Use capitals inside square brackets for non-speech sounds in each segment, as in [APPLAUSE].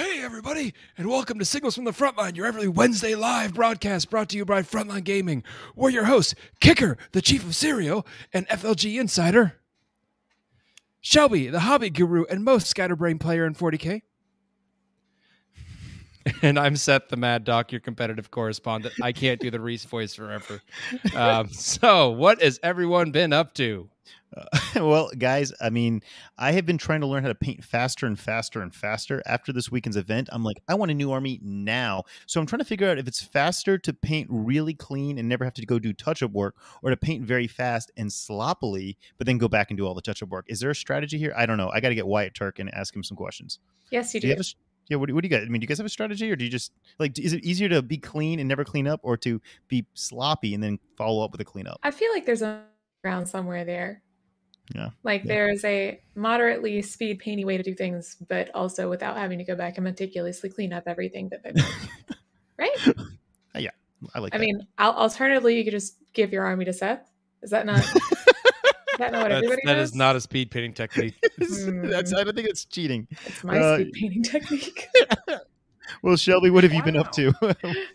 Hey, everybody, and welcome to Signals from the Frontline, your every Wednesday live broadcast brought to you by Frontline Gaming. We're your hosts, Kicker, the Chief of Cereal, and FLG Insider, Shelby, the hobby guru and most scatterbrain player in 40K. [LAUGHS] And I'm Seth, the Mad Doc, your competitive correspondent. I can't do the Reese voice forever. [LAUGHS] Um, so, what has everyone been up to? Uh, [LAUGHS] well, guys, I mean, I have been trying to learn how to paint faster and faster and faster. After this weekend's event, I'm like, I want a new army now. So I'm trying to figure out if it's faster to paint really clean and never have to go do touch up work, or to paint very fast and sloppily, but then go back and do all the touch up work. Is there a strategy here? I don't know. I got to get Wyatt Turk and ask him some questions. Yes, you Do do. you a, yeah, what do, what do you guys? I mean, do you guys have a strategy, or do you just like? Is it easier to be clean and never clean up, or to be sloppy and then follow up with a cleanup? I feel like there's a ground somewhere there. Yeah. Like Yeah. there's a moderately speed painty way to do things, but also without having to go back and meticulously clean up everything that they've done. [LAUGHS] right? Yeah. I like. I that. mean, al- alternatively, you could just give your army to Seth. Is that not? is that not what That's, everybody that not a speed painting technique. [LAUGHS] that's. I don't think it's cheating. It's my uh, speed painting technique. [LAUGHS] Well, Shelby, what have you been up to?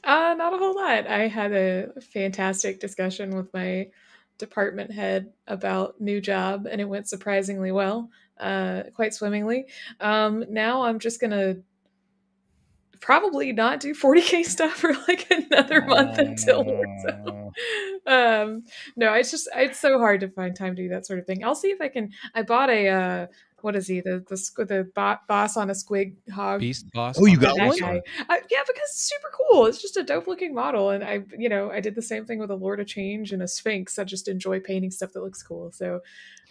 Uh, not a whole lot. I had a fantastic discussion with my department head about new job, and it went surprisingly well, uh, quite swimmingly. Um, now I'm just gonna probably not do 40k [LAUGHS] stuff for like another month until so. [LAUGHS] um no it's just it's so hard to find time to do that sort of thing i'll see if i can i bought a uh what is he the the, the bo- boss on a squig hog Beast boss. Oh, you got one? I, yeah, because it's super cool. It's just a dope looking model, and I, you know, I did the same thing with a Lord of Change and a Sphinx. I just enjoy painting stuff that looks cool. So,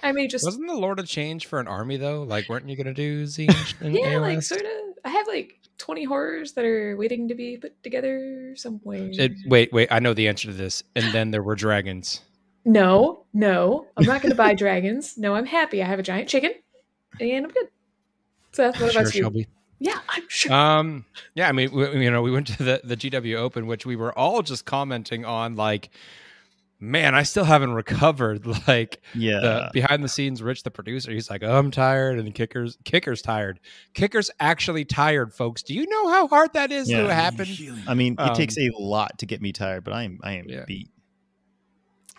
I may just Wasn't the Lord of Change for an army though? Like, weren't you gonna do [LAUGHS] Tzeentch and yeah, like sort of. I have like twenty horrors that are waiting to be put together somewhere. It, wait, wait. I know the answer to this. And then there were dragons. [GASPS] no, no, I'm not going to buy [LAUGHS] dragons. No, I'm happy. I have a giant chicken, and I'm good. Seth, what sure, about you? Shelby. Yeah, I'm sure. Um, yeah. I mean, we, you know, we went to the the GW Open, which we were all just commenting on, like, man, I still haven't recovered. [LAUGHS] Like, yeah. the behind the scenes, Rich, the producer, he's like, oh, I'm tired, and the kickers, kicker's tired. Kicker's actually tired, folks. Do you know how hard that is Yeah. to happen? I mean, it takes um, a lot to get me tired, but I am I am Yeah. beat.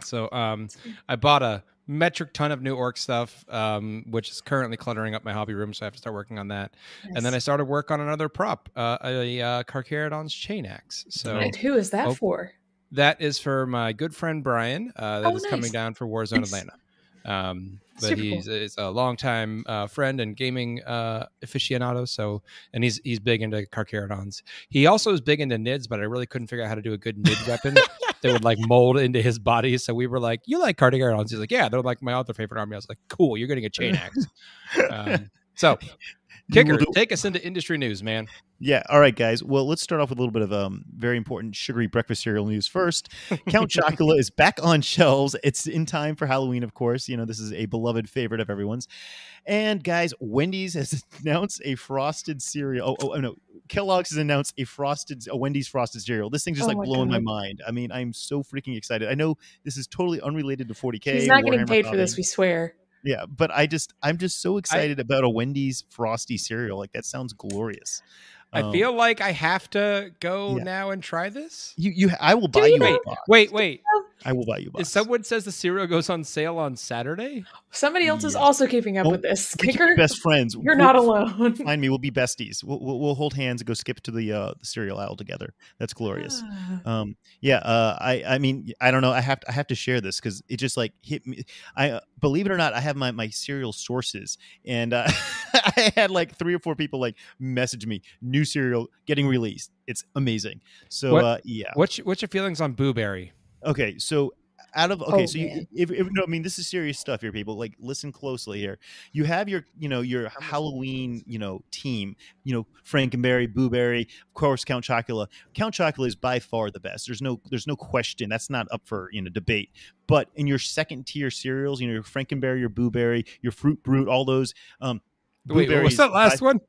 So um, I bought a metric ton of new orc stuff, um, which is currently cluttering up my hobby room, so I have to start working on that. And then I started work on another prop, uh, a uh, Carcharodon's chain axe. So and who is that oh, for? That is for my good friend Brian. Uh, that Oh, is coming down for Warzone Nice. Atlanta. Um, but Super cool. he's is a longtime uh, friend and gaming uh, aficionado. So, and he's he's big into Carcharodons. He also is big into nids, but I really couldn't figure out how to do a good nid weapon that would like mold into his body. So we were like, "You like Carcharodons?" He's like, "Yeah, they're like my other favorite army." I was like, "Cool, you're getting a chain axe." um, so, kicker, do- take us into industry news, man. Yeah. All right, guys. Well, let's start off with a little bit of um very important sugary breakfast cereal news first. Count [LAUGHS] Chocula is back on shelves. It's in time for Halloween, of course. You know, this is a beloved favorite of everyone's. And guys, Wendy's has [LAUGHS] announced a frosted cereal. Oh, oh, oh no. Kellogg's has announced a frosted, a Wendy's frosted cereal. This thing's just Oh like my blowing my mind. I mean, I'm so freaking excited. I know this is totally unrelated to 40k. He's not getting Warhammer paid for this. We swear. Yeah, but I just, I'm just so excited about a Wendy's frosty cereal. Like that sounds glorious. I Um, feel like I have to go yeah. now and try this. you, you, I will buy you you know- a box. Wait, wait. I will buy you a box. If someone says the cereal goes on sale on Saturday, Somebody else is also keeping up Oh, with this. We can be Kicker, best friends. you're We'll- not alone. Find me. We'll be besties. We'll, we'll, we'll hold hands and go skip to the uh, the cereal aisle together. That's glorious. Ah. Um, yeah. Uh, I I mean I don't know. I have to, I have to share this because it just like hit me. I uh, believe it or not, I have my my cereal sources, and uh, [LAUGHS] I had like three or four people like message me new cereal getting released. It's amazing. So What- uh, yeah. what's your, what's your feelings on Booberry? Okay, so out of okay, Oh, so you, if, if no, I mean this is serious stuff here, people. Like listen closely here. You have your, you know, your Halloween, you know, team. You know, Frankenberry, Booberry, of course, Count Chocula. Count Chocula is by far the best. There's no, there's no question. That's not up for you know debate. But in your second tier cereals, you know, your Frankenberry, your Booberry, your Fruit Brute, all those. Um, Wait, Blueberry what's that last by- one?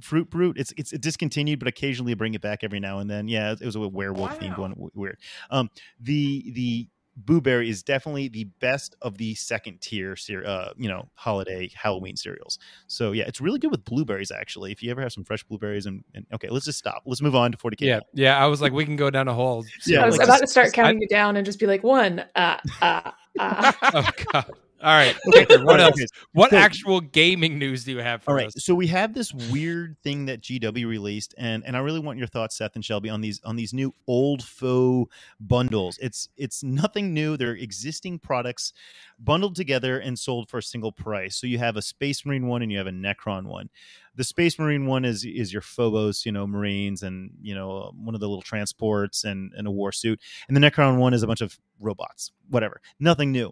Fruit Brute. It's it's discontinued, but occasionally bring it back every now and then. Yeah, it was a werewolf themed Wow. one. w- Weird. Um, the the Blueberry is definitely the best of the second tier, uh, you know, holiday Halloween cereals. So yeah, it's really good with blueberries. Actually, if you ever have some fresh blueberries, and, and okay, let's just stop. Let's move on to 40k. Yeah, yeah. I was like, we can go down a hole. Yeah, I was like about just- to start just- counting you down and just be like one, uh, uh, uh. [LAUGHS] oh god. All right. Kicker, what else? What So- actual gaming news do you have for All right, us? so we have this weird thing that GW released, and and I really want your thoughts, Seth and Shelby, on these on these new old faux bundles. It's it's nothing new; they're existing products bundled together and sold for a single price. So you have a Space Marine one and you have a Necron one. The Space Marine one is is your Phobos, you know, Marines, and you know one of the little transports and and a war suit, and the Necron one is a bunch of robots. Whatever, nothing new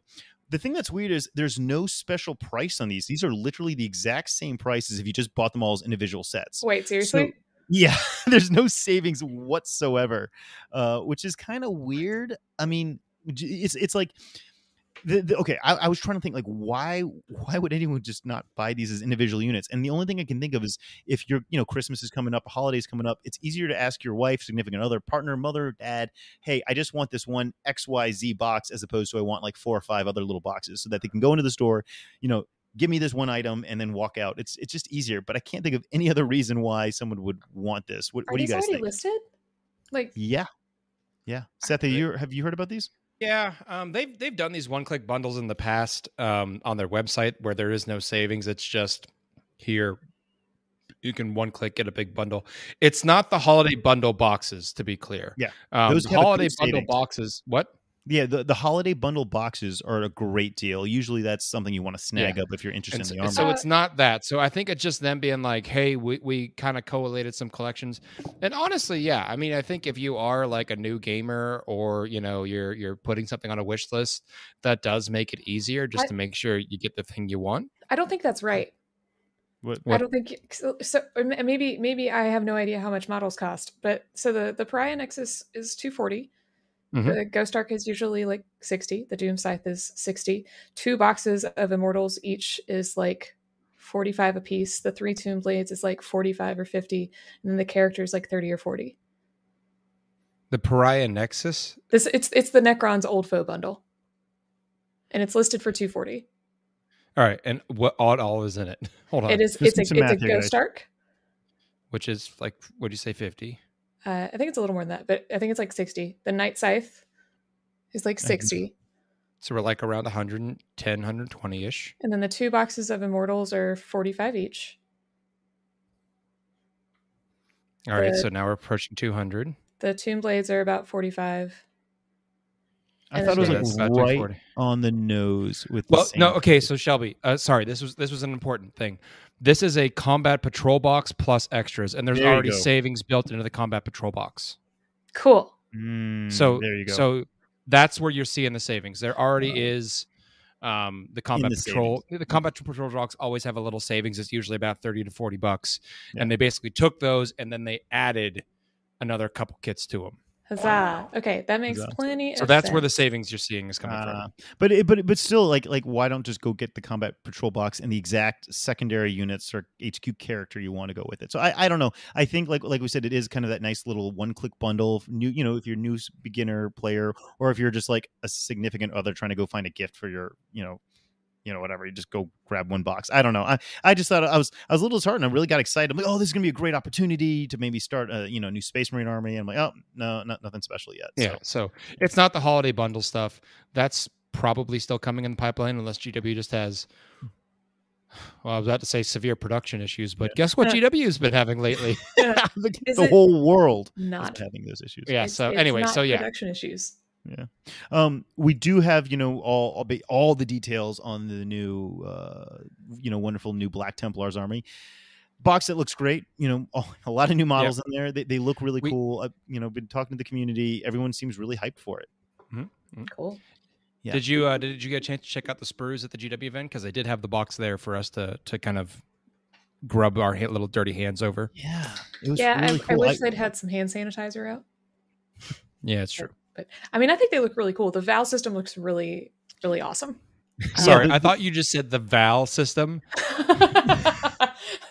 the thing that's weird is there's no special price on these. These are literally the exact same price as if you just bought them all as individual sets. Wait, seriously? Yeah, [LAUGHS] there's no savings whatsoever, uh, which is kind of weird. I mean, it's it's like. The, the, okay, I, I was trying to think like why why would anyone just not buy these as individual units? And the only thing I can think of is if you're you know Christmas is coming up, holidays coming up, it's easier to ask your wife, significant other, partner, mother, dad, hey, I just want this one XYZ box as opposed to I want like four or five other little boxes so that they can go into the store, you know, give me this one item and then walk out. It's it's just easier, but I can't think of any other reason why someone would want this. What, what do you guys already think? listed? Like, Yeah. Yeah. Seth, you have you heard about these? Yeah, um, they've they've done these one click bundles in the past um, on their website where there is no savings. It's just here you can one click get a big bundle. It's not the holiday bundle boxes, to be clear. Yeah, um, those the have a holiday bundle savings. boxes. What? Yeah, the, the holiday bundle boxes are a great deal. Usually that's something you want to snag up if you're interested And in so, the armor. so it's not that. So I think it's just them being like, "Hey, we, we kind of collated some collections." And honestly, yeah, I mean, I think if you are like a new gamer or you know you're you're putting something on a wish list, that does make it easier just I- to make sure you get the thing you want. I don't think that's right. What- I don't think so. so maybe maybe I have no idea how much models cost, but so the the Pariah Nexus is two Mhm. The Ghost Ark is usually like sixty. The Doom Scythe is sixty. Two boxes of Immortals each is like forty five a piece. The three Tomb Blades is like forty five or fifty, and then the characters like thirty or forty. The Pariah Nexus. This it's it's the Necron's old foe bundle, and it's listed for two forty. All right, and what all, all is in it? [LAUGHS] Hold on. It is just it's a it's a Ghost guys. Ark. which is like, what do you say, fifty? Uh, I think it's a little more than that, but I think it's like 60. The Night Scythe is like 60. So we're like around 110, 120 ish. And then the two boxes of Immortals are 45 each. All right, The- so now we're approaching 200. The Tomb Blades are about 45. I and thought it was like right 240. on the nose with the Well, no, same- okay. So Shelby, uh, sorry, this was this was an important thing. This is a combat patrol box plus extras, and there's There already savings built into the combat patrol box. Cool. Mm, so there you go. So that's where you're seeing the savings. There already is um, the combat the patrol. The combat patrol box always have a little savings. It's usually about thirty to forty bucks, Yeah. and they basically took those and then they added another couple kits to them. Huzzah. Okay, that makes Huzzah. plenty So of that's where the savings you're seeing is coming Uh, from. but it, but but still, like like why don't just go get the combat patrol box and the exact secondary units or HQ character you want to go with it? So I, I don't know. I think like like we said, it is kind of that nice little one click bundle. New you know if you're new beginner player or if you're just like a significant other trying to go find a gift for your you know you know whatever you just go grab one box. I don't know. I I just thought I was I was a little disheartened. I really got excited. I'm like oh this is gonna be a great opportunity to maybe start a you know new Space Marine army. And I'm like oh no not nothing special yet. Yeah. So it's not the holiday bundle stuff. That's probably still coming in the pipeline unless GW just has. [SIGHS] Well, I was about to say severe production issues, but guess what uh, Yeah. GW's been having lately? [LAUGHS] [LAUGHS] the, the whole world is not having those issues. yeah. it's- So it's anyway, not so yeah, production issues. Yeah um, we do have, you know, all all, ba- all the details on the new, uh, you know, wonderful new Black Templars army box. That looks great. You know, oh, [LAUGHS] a lot of new models in there. They, they look really We- cool. Uh, you know, been talking to the community. Everyone seems really hyped for it. Cool. Yeah. Did you uh, did you get a chance to check out the sprues at the GW event? Because they did have the box there for us to to kind of grub our little dirty hands over. Yeah, it was Yeah, really I, I wish I- they'd had some hand sanitizer out. Yeah, it's true. I mean, I think they look really cool. The Val system looks really, really awesome. Sorry, um, I thought you just said the Val system. [LAUGHS]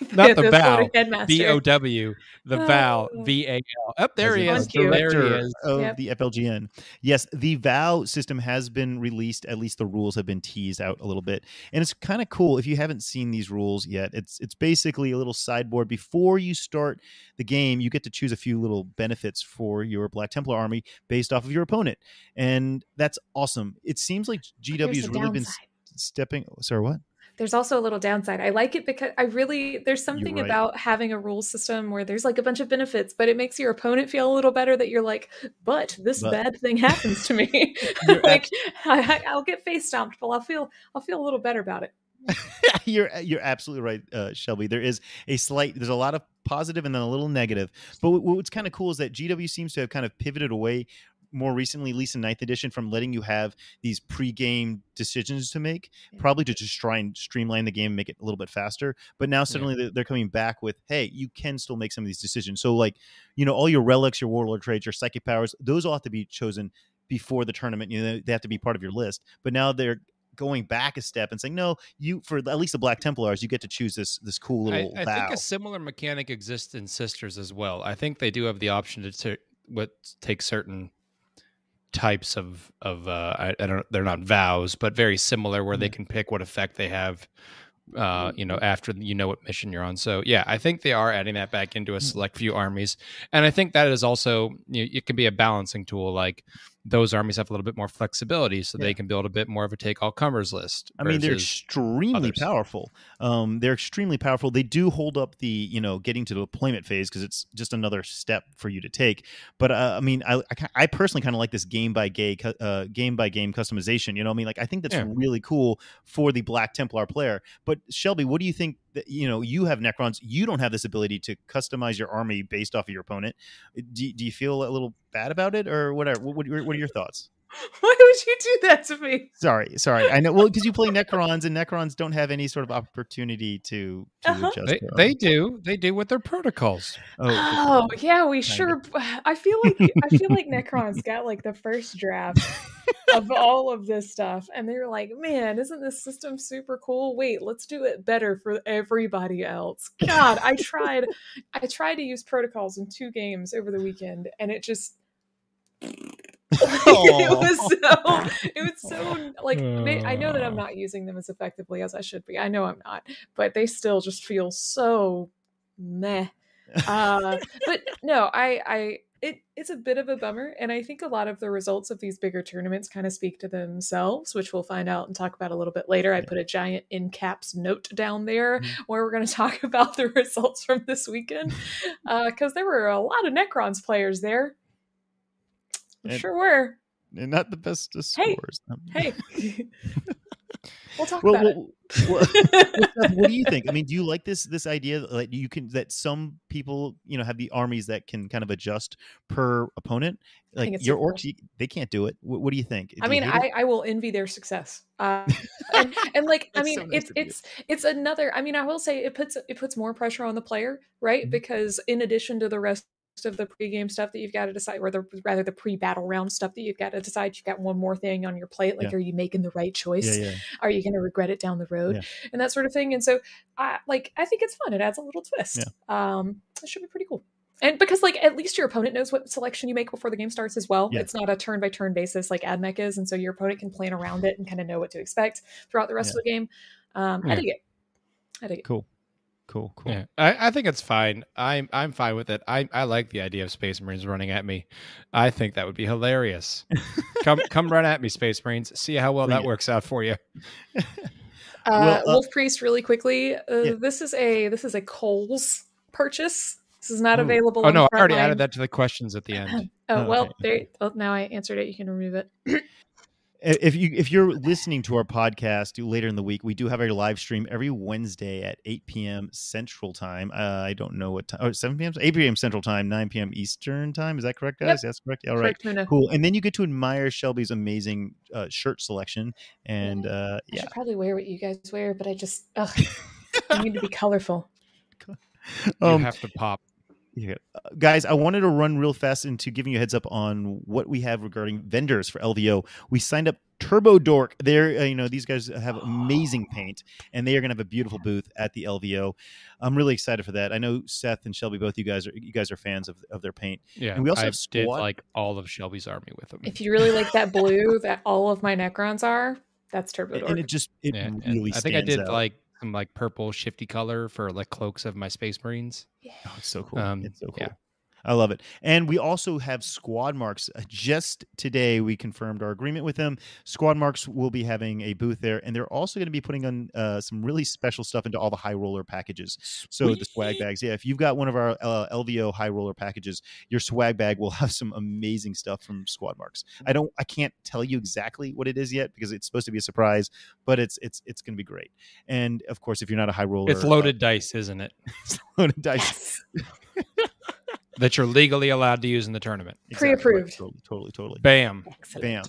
[LAUGHS] Not the Florida Val. B O W, the oh, Val, Oh. V A L. Up there As he is. the There he director is. Of Yep. the FLGN. Yes, the VOW system has been released. At least the rules have been teased out a little bit, and it's kind of cool. If you haven't seen these rules yet, it's it's basically a little sideboard before you start the game. You get to choose a few little benefits for your Black Templar army based off of your opponent, and that's awesome. It seems like Here's GW's the really been downside. s- stepping. Sorry, what? There's also a little downside. I like it because I really there's something right. about having a rule system where there's like a bunch of benefits, but it makes your opponent feel a little better that you're like, but this But- bad thing happens to me. [LAUGHS] Like I, I'll get face stomped, but I'll feel I'll feel a little better about it. [LAUGHS] you're you're absolutely right, uh, Shelby. There is a slight, there's a lot of positive and then a little negative. But what's kind of cool is that GW seems to have kind of pivoted away more recently, at least in ninth edition, from letting you have these pre-game decisions to make, Yeah. probably to just try and streamline the game and make it a little bit faster. But now suddenly they're- they're coming back with, hey, you can still make some of these decisions. So like, you know, all your relics, your warlord traits, your psychic powers, those all have to be chosen before the tournament. You know, they have to be part of your list. But now they're going back a step and saying, no, you for at least the Black Templars, you get to choose this this cool little I vow. think a similar mechanic exists in Sisters as well. I think they do have the option to t- what take certain types of of uh, I, I don't they're not vows, but very similar where they Mm-hmm. can pick what effect they have. Uh, you know, after you know what mission you're on. So yeah, I think they are adding that back into a Mm. select few armies, and I think that is also you know, it can be a balancing tool. Like those armies have a little bit more flexibility, so Yeah. they can build a bit more of a take all comers list. I mean, they're extremely others. powerful. Um, they're extremely powerful. They do hold up the you know getting to the deployment phase because it's just another step for you to take. But uh, I mean, I I, I personally kind of like this game by game uh, game by game customization. You know, what I mean, like I think that's Yeah. really cool for the Black Templar player. But Shelby, what do you think? That, you know, you have Necrons. You don't have this ability to customize your army based off of your opponent. Do, do you feel a little bad about it, or whatever? What, what, what are your thoughts? [LAUGHS] Why would you do that to me? Sorry, sorry. I know. Well, because you play [LAUGHS] Necrons, and Necrons don't have any sort of opportunity to to Uh-huh. adjust. they, they do they do with their protocols. Oh, good. yeah, we Kinda. sure. [SIGHS] I feel like I feel like Necron's [LAUGHS] got like the first draft of all of this stuff, and they were like, "Man, isn't this system super cool? Wait, let's do it better for everybody else." God, I tried, I tried to use protocols in two games over the weekend, and it just. [LAUGHS] it was so it was so like they, i know that i'm not using them as effectively as i should be. I know i'm not but they still just feel so meh. Uh but no i i it, it's a bit of a bummer and i think a lot of the results of these bigger tournaments kind of speak to themselves which we'll find out and talk about a little bit later. I put a giant in caps note down there Mhm. where we're going to talk [LAUGHS] about the results from this weekend [LAUGHS] because there were a lot of necrons players there And- sure were and not the best of Hey, scores. Um, [LAUGHS] hey [LAUGHS] we'll talk Well, about well, well, it Seth, what do you think? I mean, do you like this this idea that you can that some people you know have the armies that can kind of adjust per opponent? Like your super orcs, you, they can't do it. What, what do you think? I Do you mean. I, I will envy their success. Uh, [LAUGHS] and, and like, I mean, so nice it's you. it's it's another. I mean, I will say it puts it puts more pressure on the player, right? Mhm. Because in addition to the rest of the pregame stuff that you've got to decide, or the rather the pre-battle round stuff that you've got to decide, you've got one more thing on your plate. Like, Yeah. are you making the right choice? yeah, yeah. Are you going to regret it down the road? And that sort of thing. And so, I like, I think it's fun. It adds a little twist. Um, it should be pretty cool. And because like at least your opponent knows what selection you make before the game starts as well. It's not a turn by turn basis like AdMech is, and so your opponent can plan around it and kind of know what to expect throughout the rest of the game. Um, I dig it. I dig it. Cool, cool, cool. Yeah, I, I think it's fine. I'm I'm fine with it. I, I like the idea of Space Marines running at me. I think that would be hilarious. [LAUGHS] come come run at me, Space Marines. See how well that works out for you. [LAUGHS] Uh, Well, uh, Wolf Priest, really quickly. Uh, Yeah. This is a this is a Coles purchase. This is not Ooh. available. Oh no, I already line. added that to the questions at the end. [CLEARS THROAT] Oh, Oh, well, okay, there. Well, now I answered it. You can remove it. [CLEARS THROAT] I- If you if you're listening to our podcast later in the week, we do have our live stream every Wednesday at 8 p.m. Central Time. Uh, I don't know what time. Oh, 7 p.m. 8 p.m. Central Time, 9 p.m. Eastern Time. Is that correct, Yep. guys? That's correct. All right. Correct, Cool. And then you get to admire Shelby's amazing uh, shirt selection. And uh, I yeah, should probably wear what you guys wear, but I just ugh, I need to be [LAUGHS] colorful. You um, have to pop. Yeah. Uh, guys, I wanted to run real fast into giving you a heads up on what we have regarding vendors for LVO. We signed up Turbo Dork. They're, uh, you know, these guys have amazing paint and they are going to have a beautiful booth at the LVO. I'm really excited for that. I know Seth and Shelby, both you guys are, you guys are fans of, of their paint. Yeah. And we also I have did like all of Shelby's army with them. If you really like that blue that all of my Necrons are, that's Turbo Dork. and it just, it Yeah, really I think I did out. like some like purple shifty color for like cloaks of my space marines. Yeah. Oh, it's so cool. Um, it's so cool. yeah. I love it. And we also have Squad Marks. Uh, Just today, we confirmed our agreement with them. Squad Marks will be having a booth there, and they're also going to be putting on uh, some really special stuff into all the high roller packages. So the swag bags, yeah. If you've got one of our uh, LVO high roller packages, your swag bag will [LAUGHS] have some amazing stuff from Squad Marks. I don't, I can't tell you exactly what it is yet because it's supposed to be a surprise, but it's it's it's going to be great. And of course, if you're not a high roller, It's uh, loaded dice, isn't it? [LAUGHS] loaded dice. yes. [LAUGHS] That you're legally allowed to use in the tournament. Exactly. Pre-approved. Totally, totally, totally. Bam. Excellent. Bam.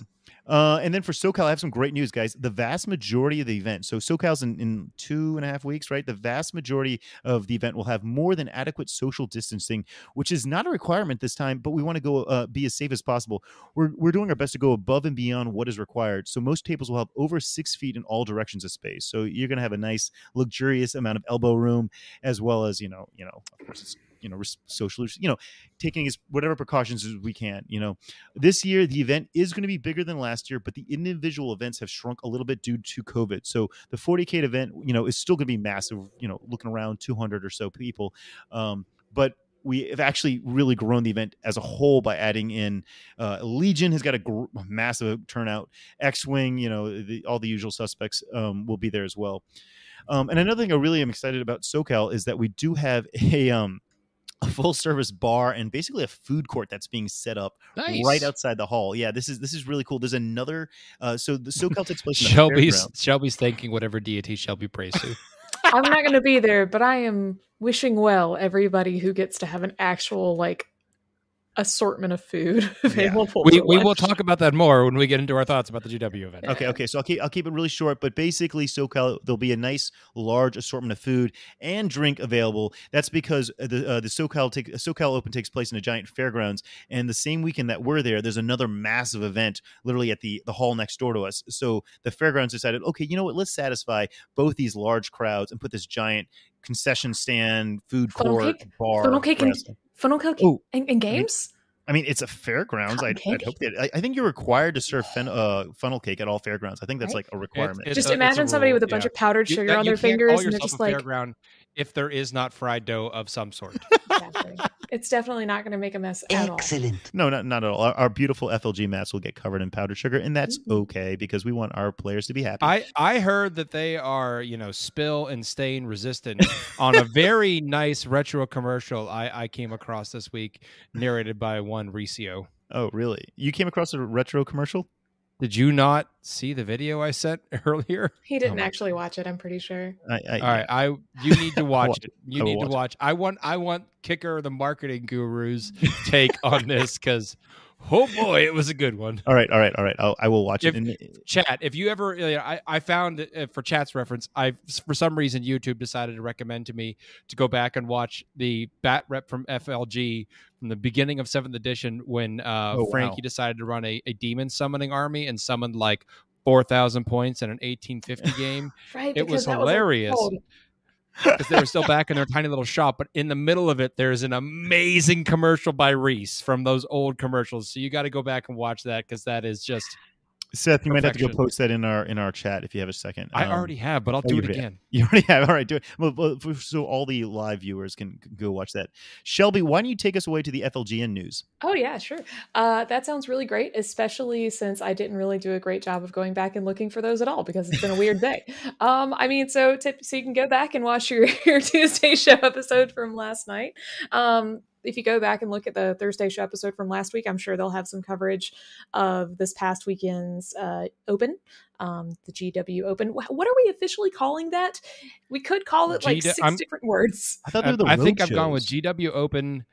Uh, and then for SoCal, I have some great news, guys. The vast majority of the event, so SoCal's in, in two and a half weeks, right? The vast majority of the event will have more than adequate social distancing, which is not a requirement this time, but we want to go uh, be as safe as possible. We're, we're doing our best to go above and beyond what is required. So most tables will have over six feet in all directions of space. So you're going to have a nice, luxurious amount of elbow room, as well as you know, you know, of course, it's you know, social, you know, taking as whatever precautions as we can. You know, this year the event is going to be bigger than last year, but the individual events have shrunk a little bit due to COVID. So the 40k event, you know, is still going to be massive. You know, looking around 200 or so people, um, but we have actually really grown the event as a whole by adding in uh, Legion has got a gr- massive turnout. X-wing, you know, the, all the usual suspects um, will be there as well. Um, and another thing I really am excited about SoCal is that we do have [LAUGHS] a um, a full service bar and basically a food court that's being set up right outside the hall. Yeah, this is this is really cool. There's another uh, so the SoCal takes place in the Shelby's. Shelby's thanking whatever deity Shelby prays to. [LAUGHS] I'm not going to be there, but I am wishing well everybody who gets to have an actual like assortment of food [LAUGHS] available. we we will talk about that more when we get into our thoughts about the GW event. Okay, okay. So I'll keep I'll keep it really short, but basically SoCal there'll be a nice large assortment of food and drink available. That's because the uh, the SoCal take SoCal Open takes place in a giant fairgrounds, and the same weekend that we're there, there's another massive event literally at the the hall next door to us. So the fairgrounds decided, okay, you know what? Let's satisfy both these large crowds and put this giant concession stand, food Funnel court, cake? bar. Funnel cake and- restaurant. Funnel cake Oh, and, and games. I mean, it's a fairgrounds. I'd, I'd hope that. I, I think you're required to serve fen, uh, funnel cake at all fairgrounds. I think that's Right. like a requirement. it's Just a- imagine somebody rule, with a bunch yeah. of powdered You- sugar that- on you their fingers, and they're just a like, fairground if there is not fried dough of some sort. [LAUGHS] Exactly. it's definitely not going to make a mess at all. Excellent. No, not not at all. Our, our beautiful FLG mats will get covered in powdered sugar, and that's Mhm. okay because we want our players to be happy. I I heard that they are you know spill and stain resistant on a [LAUGHS] very nice retro commercial I I came across this week, narrated by one Reecius. oh, really? You came across a retro commercial? Did you not see the video I sent [LAUGHS] earlier? He didn't oh my- actually watch it. I'm pretty sure. I, I, All right, I you need to [LAUGHS] watch watch it. You I will need to watch it. watch. I want I want Kicker the marketing guru's take on this because oh boy, it was a good one. All right, all right, all right. I'll, I will watch If- it. And, Chat, if you ever, you know, I I found uh, for chat's reference, I for some reason YouTube decided to recommend to me to go back and watch the bat rep from FLG from the beginning of seventh edition when uh, Oh, wow. Frankie decided to run a, a demon summoning army and summoned like four thousand points in an eighteen fifty [LAUGHS] game. Right. It was because that like, hilarious. cold. Because they were still back in their tiny little shop. But in the middle of it, there's an amazing commercial by Reese from those old commercials. So you got to go back and watch that because that is just. Seth, you might have to go post that in our in our chat if you have a second. I Um, already have, but I'll oh, do it again. [LAUGHS] You already have. All right, do it. Well, well, so all the live viewers can can go watch that. Shelby, why don't you take us away to the FLGN news? Oh yeah, sure. Uh, that sounds really great, especially since I didn't really do a great job of going back and looking for those at all because it's been a weird day. [LAUGHS] Um, I mean, so tip, so you can go back and watch your, [LAUGHS] your Tuesday show episode from last night. Um, if you go back and look at the Thursday show episode from last week, I'm sure they'll have some coverage of this past weekend's uh, Open, um, the GW Open. What are we officially calling that? We could call it like GW 6 I'm- different words. I thought they were the I road think I've gone with. GW Open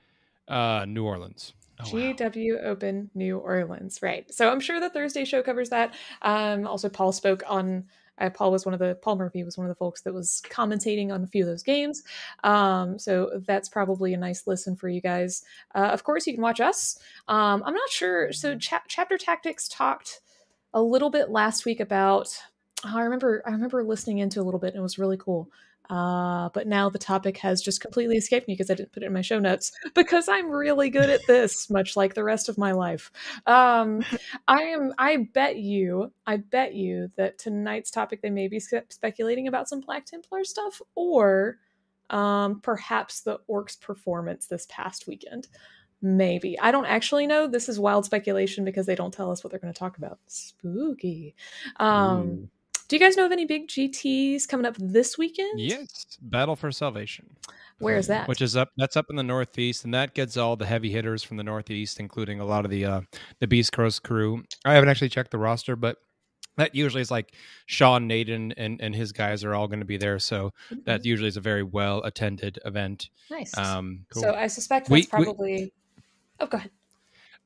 uh, New Orleans. Oh, wow. GW Open New Orleans, right? So I'm sure the Thursday show covers that. Um, also, Paul spoke on Paul was one of the Paul Murphy was one of the folks that was commentating on a few of those games. Um, so that's probably a nice listen for you guys. Uh, of course, you can watch us. Um, I'm not sure. So cha- Chapter Tactics talked a little bit last week about. Oh, I remember I remember listening into a little bit and it was really cool. Uh, but now the topic has just completely escaped me because I didn't put it in my show notes because I'm really good at this, much like the rest of my life. Um, I am. I bet you. I bet you that tonight's topic they may be speculating about some Black Templar stuff or um, perhaps the Orcs performance this past weekend. Maybe. I don't actually know. This is wild speculation because they don't tell us what they're going to talk about. Spooky. Um, do you guys know of any big GTs coming up this weekend? Yes, Battle for Salvation. Where is that? Which is up? That's up in the Northeast, and that gets all the heavy hitters from the Northeast, including a lot of the uh, the Beast Coast crew. I haven't actually checked the roster, but that usually is like Sean Nayden and and his guys are all going to be there. So mm-hmm. that usually is a very well attended event. Nice. Um, cool. So I suspect that's we, probably. We, oh, go ahead.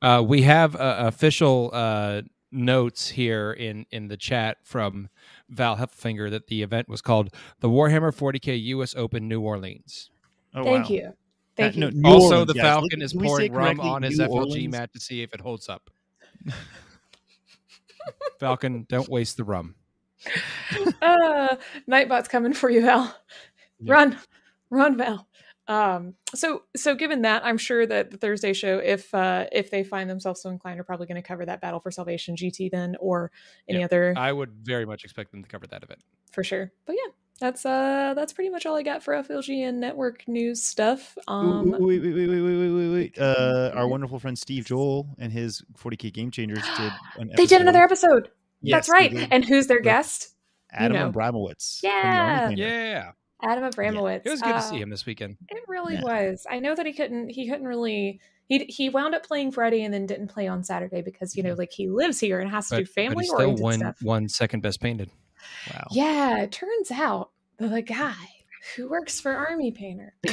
Uh, we have uh, official uh, notes here in in the chat from Val Heffelfinger that the event was called the Warhammer 40k US Open New Orleans. Oh, Thank wow. you. Thank uh, you. No, also, Orleans, the Falcon is pouring rum on his New FLG Orleans? mat to see if it holds up. Falcon, don't waste the rum. [LAUGHS] uh, Nightbot's coming for you, Val. Run, run, Val um so so given that i'm sure that the thursday show if uh if they find themselves so inclined are probably going to cover that battle for salvation gt then or any yeah, other i would very much expect them to cover that event. For sure. But yeah that's uh that's pretty much all i got for flg and network news stuff. Um wait wait wait wait wait wait wait, wait. uh our wonderful friend steve joel and his 40k game changers did [GASPS] they did another episode. yes, that's right. and who's their guest? Adam you know. yeah. Yeah. Adam Abramowitz. Yeah. It was good uh, to see him this weekend. It really yeah. was. I know that he couldn't he couldn't really he he wound up playing Friday and then didn't play on Saturday because you know like he lives here and has to but, do family but he still won stuff. one second best painted. Wow. Yeah, it turns out the guy who works for Army Painter. [LAUGHS]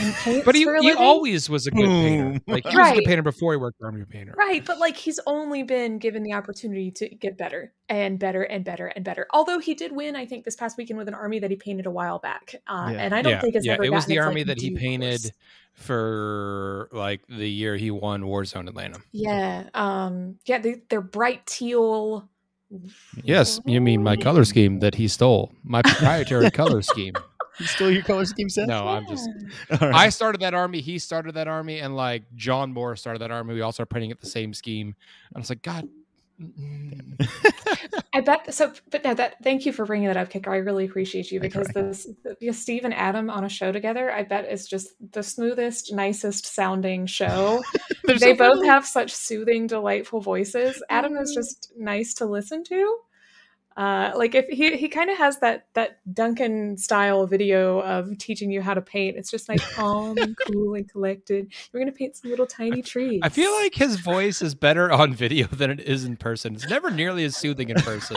but he, he always was a good painter. Like he right. [LAUGHS] was a good painter before he worked for Army Painter. Right, but like he's only been given the opportunity to get better and better and better and better. Although he did win, I think this past weekend with an army that he painted a while back, uh, yeah. and I don't yeah. think it's yeah. ever. It was the army like that he painted. Course. For like the year he won Warzone Atlanta. Yeah. Um, yeah, they, they're bright teal Yes, you mean my color scheme that he stole, my proprietary color scheme. You stole your color scheme set? No, I'm just. [LAUGHS] Right. I started that army. He started that army, and like John Moore started that army. We all started painting it the same scheme. And I was like, God. [LAUGHS] I bet so, but no. That thank you for bringing that up, Kicker. I really appreciate you because this, because Steve and Adam on a show together, I bet is just the smoothest, nicest sounding show. [LAUGHS] they both have such soothing, delightful voices. Adam is just nice to listen to uh, like if he he kind of has that that Duncan style video of teaching you how to paint. It's just like calm and [LAUGHS] cool and collected. We're gonna paint some little tiny trees. I feel like his voice is better on video than it is in person. It's never nearly as soothing in person.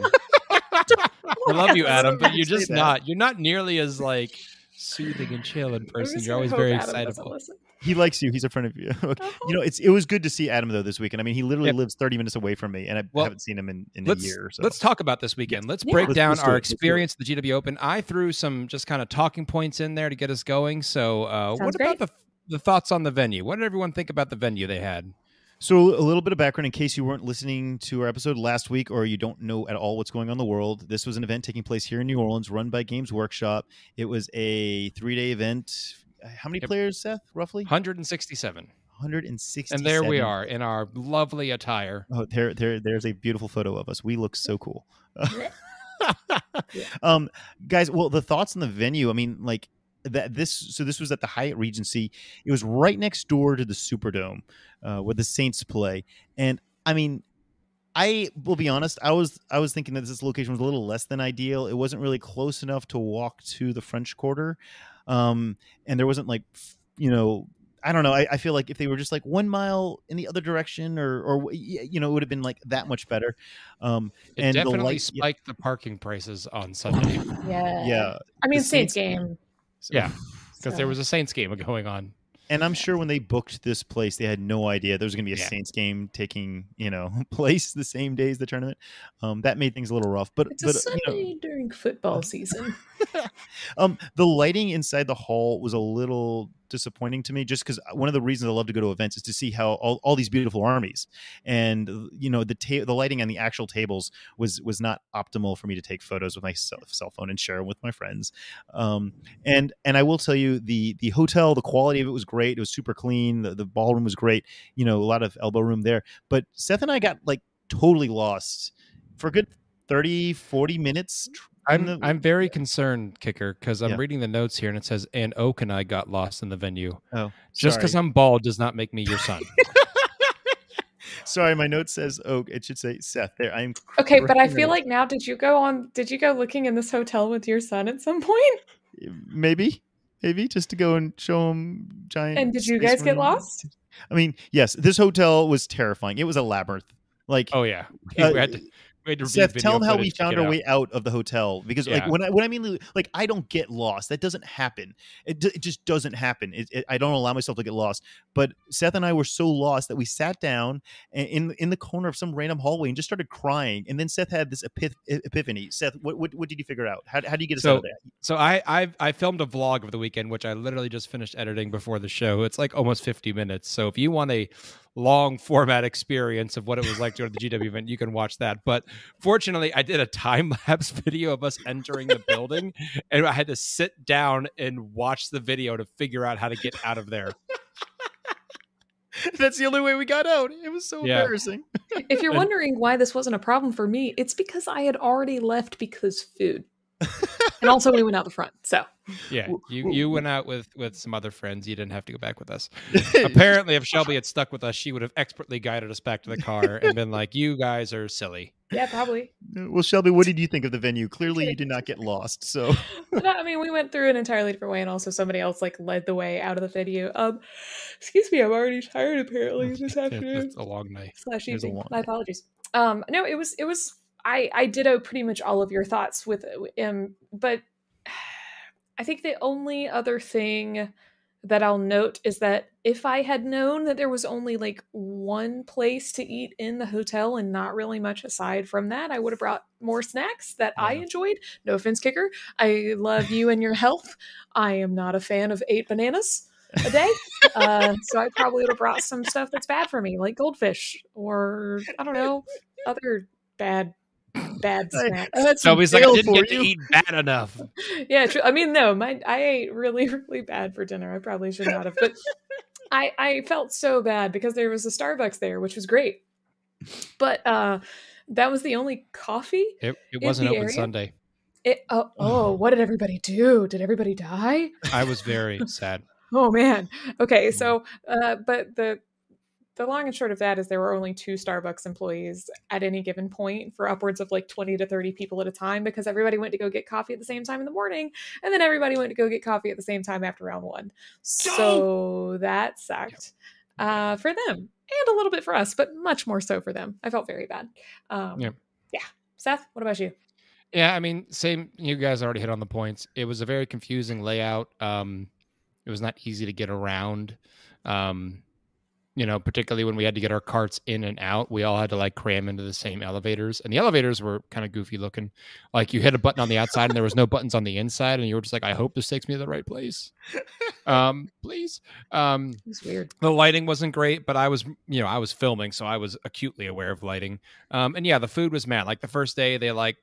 I love you, [LAUGHS] Adam, but you're just not. You're not nearly as like soothing and chill in person. You're always very Adam excitable he likes you. He's a friend of you. [LAUGHS] okay. You know, it's it was good to see Adam though this weekend. I mean, he literally yep. lives 30 minutes away from me, and I well, haven't seen him in, in a year. So let's talk about this weekend. Let's yeah. break let's, down let's our experience at the GW Open. I threw some just kind of talking points in there to get us going. So, uh, what great. about the the thoughts on the venue? What did everyone think about the venue they had? So, a little bit of background in case you weren't listening to our episode last week or you don't know at all what's going on in the world. This was an event taking place here in New Orleans, run by Games Workshop. It was a three day event how many yep. players, Seth? Roughly 167. 167. And there we are in our lovely attire. Oh, there, there, there's a beautiful photo of us. We look so cool. [LAUGHS] um, guys, well, the thoughts on the venue. I mean, like that. This, so this was at the Hyatt Regency. It was right next door to the Superdome, uh, where the Saints play. And I mean, I will be honest. I was I was thinking that this location was a little less than ideal. It wasn't really close enough to walk to the French Quarter um, and there wasn't like you know I don't know. I, I, feel like if they were just like one mile in the other direction, or or you know, it would have been like that much better. Um, it and definitely the light, spiked yeah. the parking prices on Sunday. Yeah, yeah. I mean, Saints, Saints game. So, yeah, because so. there was a Saints game going on. and I'm sure when they booked this place, they had no idea there was going to be a Yeah. Saints game taking you know [LAUGHS] place the same day as the tournament. Um, that made things a little rough, but It's a but Sunday you know, during football season. [LAUGHS] [LAUGHS] um, the lighting inside the hall was a little disappointing to me, just because one of the reasons I love to go to events is to see how all, all these beautiful armies, and uh, you know the ta- the lighting on the actual tables was was not optimal for me to take photos with my cell, cell phone and share them with my friends. Um, and and I will tell you the the hotel, the quality of it was great. It was super clean. The, the ballroom was great. You know, a lot of elbow room there. But Seth and I got like totally lost for a good 30, 40 minutes. Tr- in I'm the- I'm very concerned, kicker, because I'm Yeah. reading the notes here and it says, "And Oak and I got lost in the venue." oh, Just because. I'm bald does not make me your son. [LAUGHS] Sorry, my note says Oak. It should say Seth. There, I am. Okay, but I feel like now did you go on did you go looking in this hotel with your son at some point? maybe, maybe just to go and show him giant. And did you guys get lost? I mean, yes, this hotel was terrifying. It was a labyrinth. Like, oh yeah, we, Uh, [LAUGHS] we had to Seth, tell them how we found our out. way out of the hotel because, like, when I when I mean like, I don't get lost. That doesn't happen. It, d- it just doesn't happen. It, it, I don't allow myself to get lost. But Seth and I were so lost that we sat down in in the corner of some random hallway and just started crying. And then Seth had this epith- epiphany. Seth, what, what what did you figure out? How how do you get us So- out of there? So I, I I filmed a vlog of the weekend, which I literally just finished editing before the show. It's like almost 50 minutes. So if you want a long format experience of what it was like to go to the GW event, you can watch that. But fortunately, I did a time lapse [LAUGHS] video of us entering the building, and I had to sit down and watch the video to figure out how to get out of there. That's the only way we got out. It was so Yeah. embarrassing. [LAUGHS] If you're wondering why this wasn't a problem for me, it's because I had already left because food. [LAUGHS] and also we went out the front. So Yeah, you you went out with with some other friends. You didn't have to go back with us. [LAUGHS] Apparently, if Shelby had stuck with us, she would have expertly guided us back to the car and been like, "You guys are silly." yeah, probably. well, Shelby, what did you think of the venue? Clearly, you did not get lost. So [LAUGHS] But I mean, we went through an entirely different way, and also somebody else like led the way out of the video. Um, excuse me, I'm already tired. Apparently, this [LAUGHS] afternoon It's a long night. slash It was evening. long My night. apologies. Um, no, it was it was I I ditto pretty much all of your thoughts with um, but I think the only other thing that I'll note is that if I had known that there was only like one place to eat in the hotel and not really much aside from that, I would have brought more snacks that I enjoyed. No offense, Kicker. I love you and your health. I am not a fan of eight bananas a day. Uh, so I probably would have brought some stuff that's bad for me, like goldfish or I don't know, other bad, bad snacks. I had some like, I didn't get you. to eat bad enough. [LAUGHS] yeah, true. I mean, no, my I ate really, [LAUGHS] really bad for dinner. I probably should not have, but [LAUGHS] I I felt so bad because there was a Starbucks there, which was great, but uh, that was the only coffee. It, it wasn't open area? Sunday. It oh oh, what did everybody do? Did everybody die? I was very sad. Oh man. Okay, so uh, but the the long and short of that is there were only two Starbucks employees at any given point for upwards of like 20 to 30 people at a time because everybody went to go get coffee at the same time in the morning and then everybody went to go get coffee at the same time after round one. So that sucked uh, for them and a little bit for us, but much more so for them. I felt very bad. Um, Yeah. yeah. Seth, what about you? Yeah, I mean, same. You guys already hit on the points. It was a very confusing layout. Um, it was not easy to get around. Um, you know, particularly when we had to get our carts in and out, we all had to like cram into the same elevators, and the elevators were kind of goofy looking. Like you hit a button on the outside, and there was no buttons on the inside, and you were just like, "I hope this takes me to the right place." [LAUGHS] um, please. Um, It was weird. the lighting wasn't great, but I was, you know, I was filming, so I was acutely aware of lighting. Um, and yeah, the food was mad. Like the first day, they like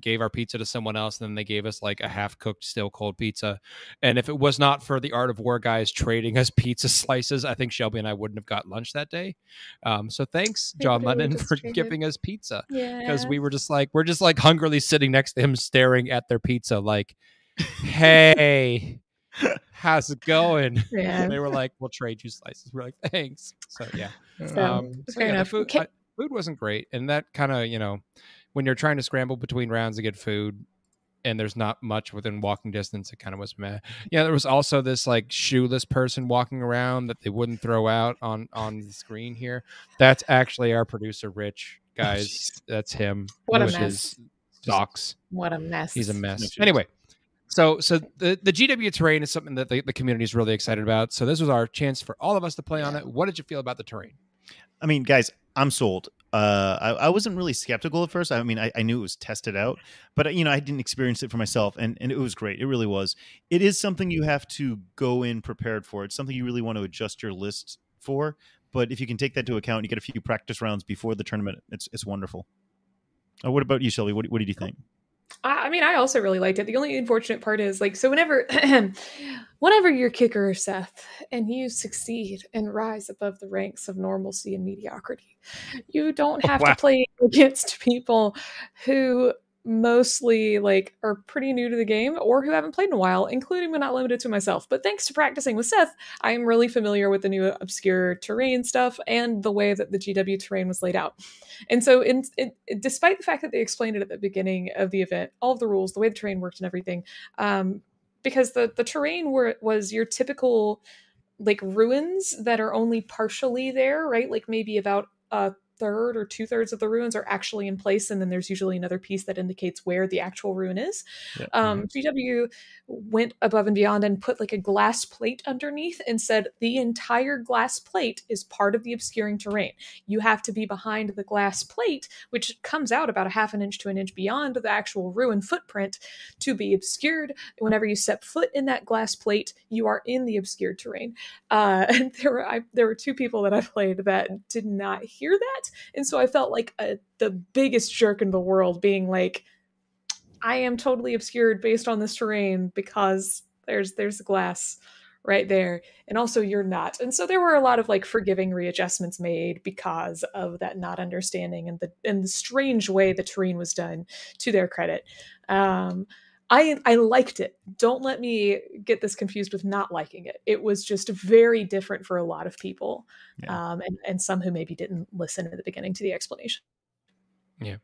gave our pizza to someone else, and then they gave us like a half cooked, still cold pizza. And if it was not for the Art of War guys trading us [LAUGHS] pizza slices, I think Shelby and I wouldn't have got lunch that day. Um, so thanks, John Lennon, for traded. giving us pizza Yeah. because we were just like we're just like hungrily sitting next to him, staring at their pizza, like, [LAUGHS] "Hey." How's it going? [LAUGHS] Yeah. And they were like, "We'll trade you slices." We're like, "Thanks." So yeah, So, um, so fair yeah, enough. food, Okay. I- food wasn't great, and that kind of you know, when you're trying to scramble between rounds to get food, and there's not much within walking distance, it kind of was meh. Yeah, there was also this like shoeless person walking around that they wouldn't throw out on on the screen here. That's actually our producer, Rich. [LAUGHS] Oh, guys, jeez. that's him. What a with mess. his socks. What a mess. He's a mess. Anyway, So, so the, the GW terrain is something that the, the community is really excited about. So, this was our chance for all of us to play on it. What did you feel about the terrain? I mean, guys, I'm sold. Uh, I, I, wasn't really skeptical at first. I mean, I, I, knew it was tested out, but you know, I didn't experience it for myself, and and it was great. It really was. It is something you have to go in prepared for. It's something you really want to adjust your list for. But if you can take that to account, you get a few practice rounds before the tournament. It's it's wonderful. Uh, what about you, Shelby? What, what did you think? I mean, I also really liked it. The only unfortunate part is like, so whenever, [CLEARS THROAT] whenever you're kicker, Seth, and you succeed and rise above the ranks of normalcy and mediocrity, you don't have wow. to play [LAUGHS] against people who mostly like are pretty new to the game or who haven't played in a while, including but not limited to myself. But thanks to practicing with Seth, I am really familiar with the new obscure terrain stuff and the way that the GW terrain was laid out. And so, in, despite the fact that they explained it at the beginning of the event, all of the rules, the way the terrain worked, and everything, um, because the the terrain were was your typical like ruins that are only partially there, right? Like maybe about a third or two thirds of the ruins are actually in place, and then there's usually another piece that indicates where the actual ruin is. Um, GW mm-hmm. went above and beyond and put like a glass plate underneath and said the entire glass plate is part of the obscuring terrain. You have to be behind the glass plate, which comes out about a half an inch to an inch beyond the actual ruin footprint, to be obscured. Whenever you step foot in that glass plate, you are in the obscured terrain. Uh, [LAUGHS] and there were I, there were two people that I played that did not hear that and so I felt like a, the biggest jerk in the world being like, I am totally obscured based on this terrain because there's there's glass right there. And also you're not. And so there were a lot of like forgiving readjustments made because of that not understanding and the and the strange way the terrain was done to their credit. Um I I liked it. Don't let me get this confused with not liking it. It was just very different for a lot of people, yeah. um, and and some who maybe didn't listen at the beginning to the explanation. Yeah.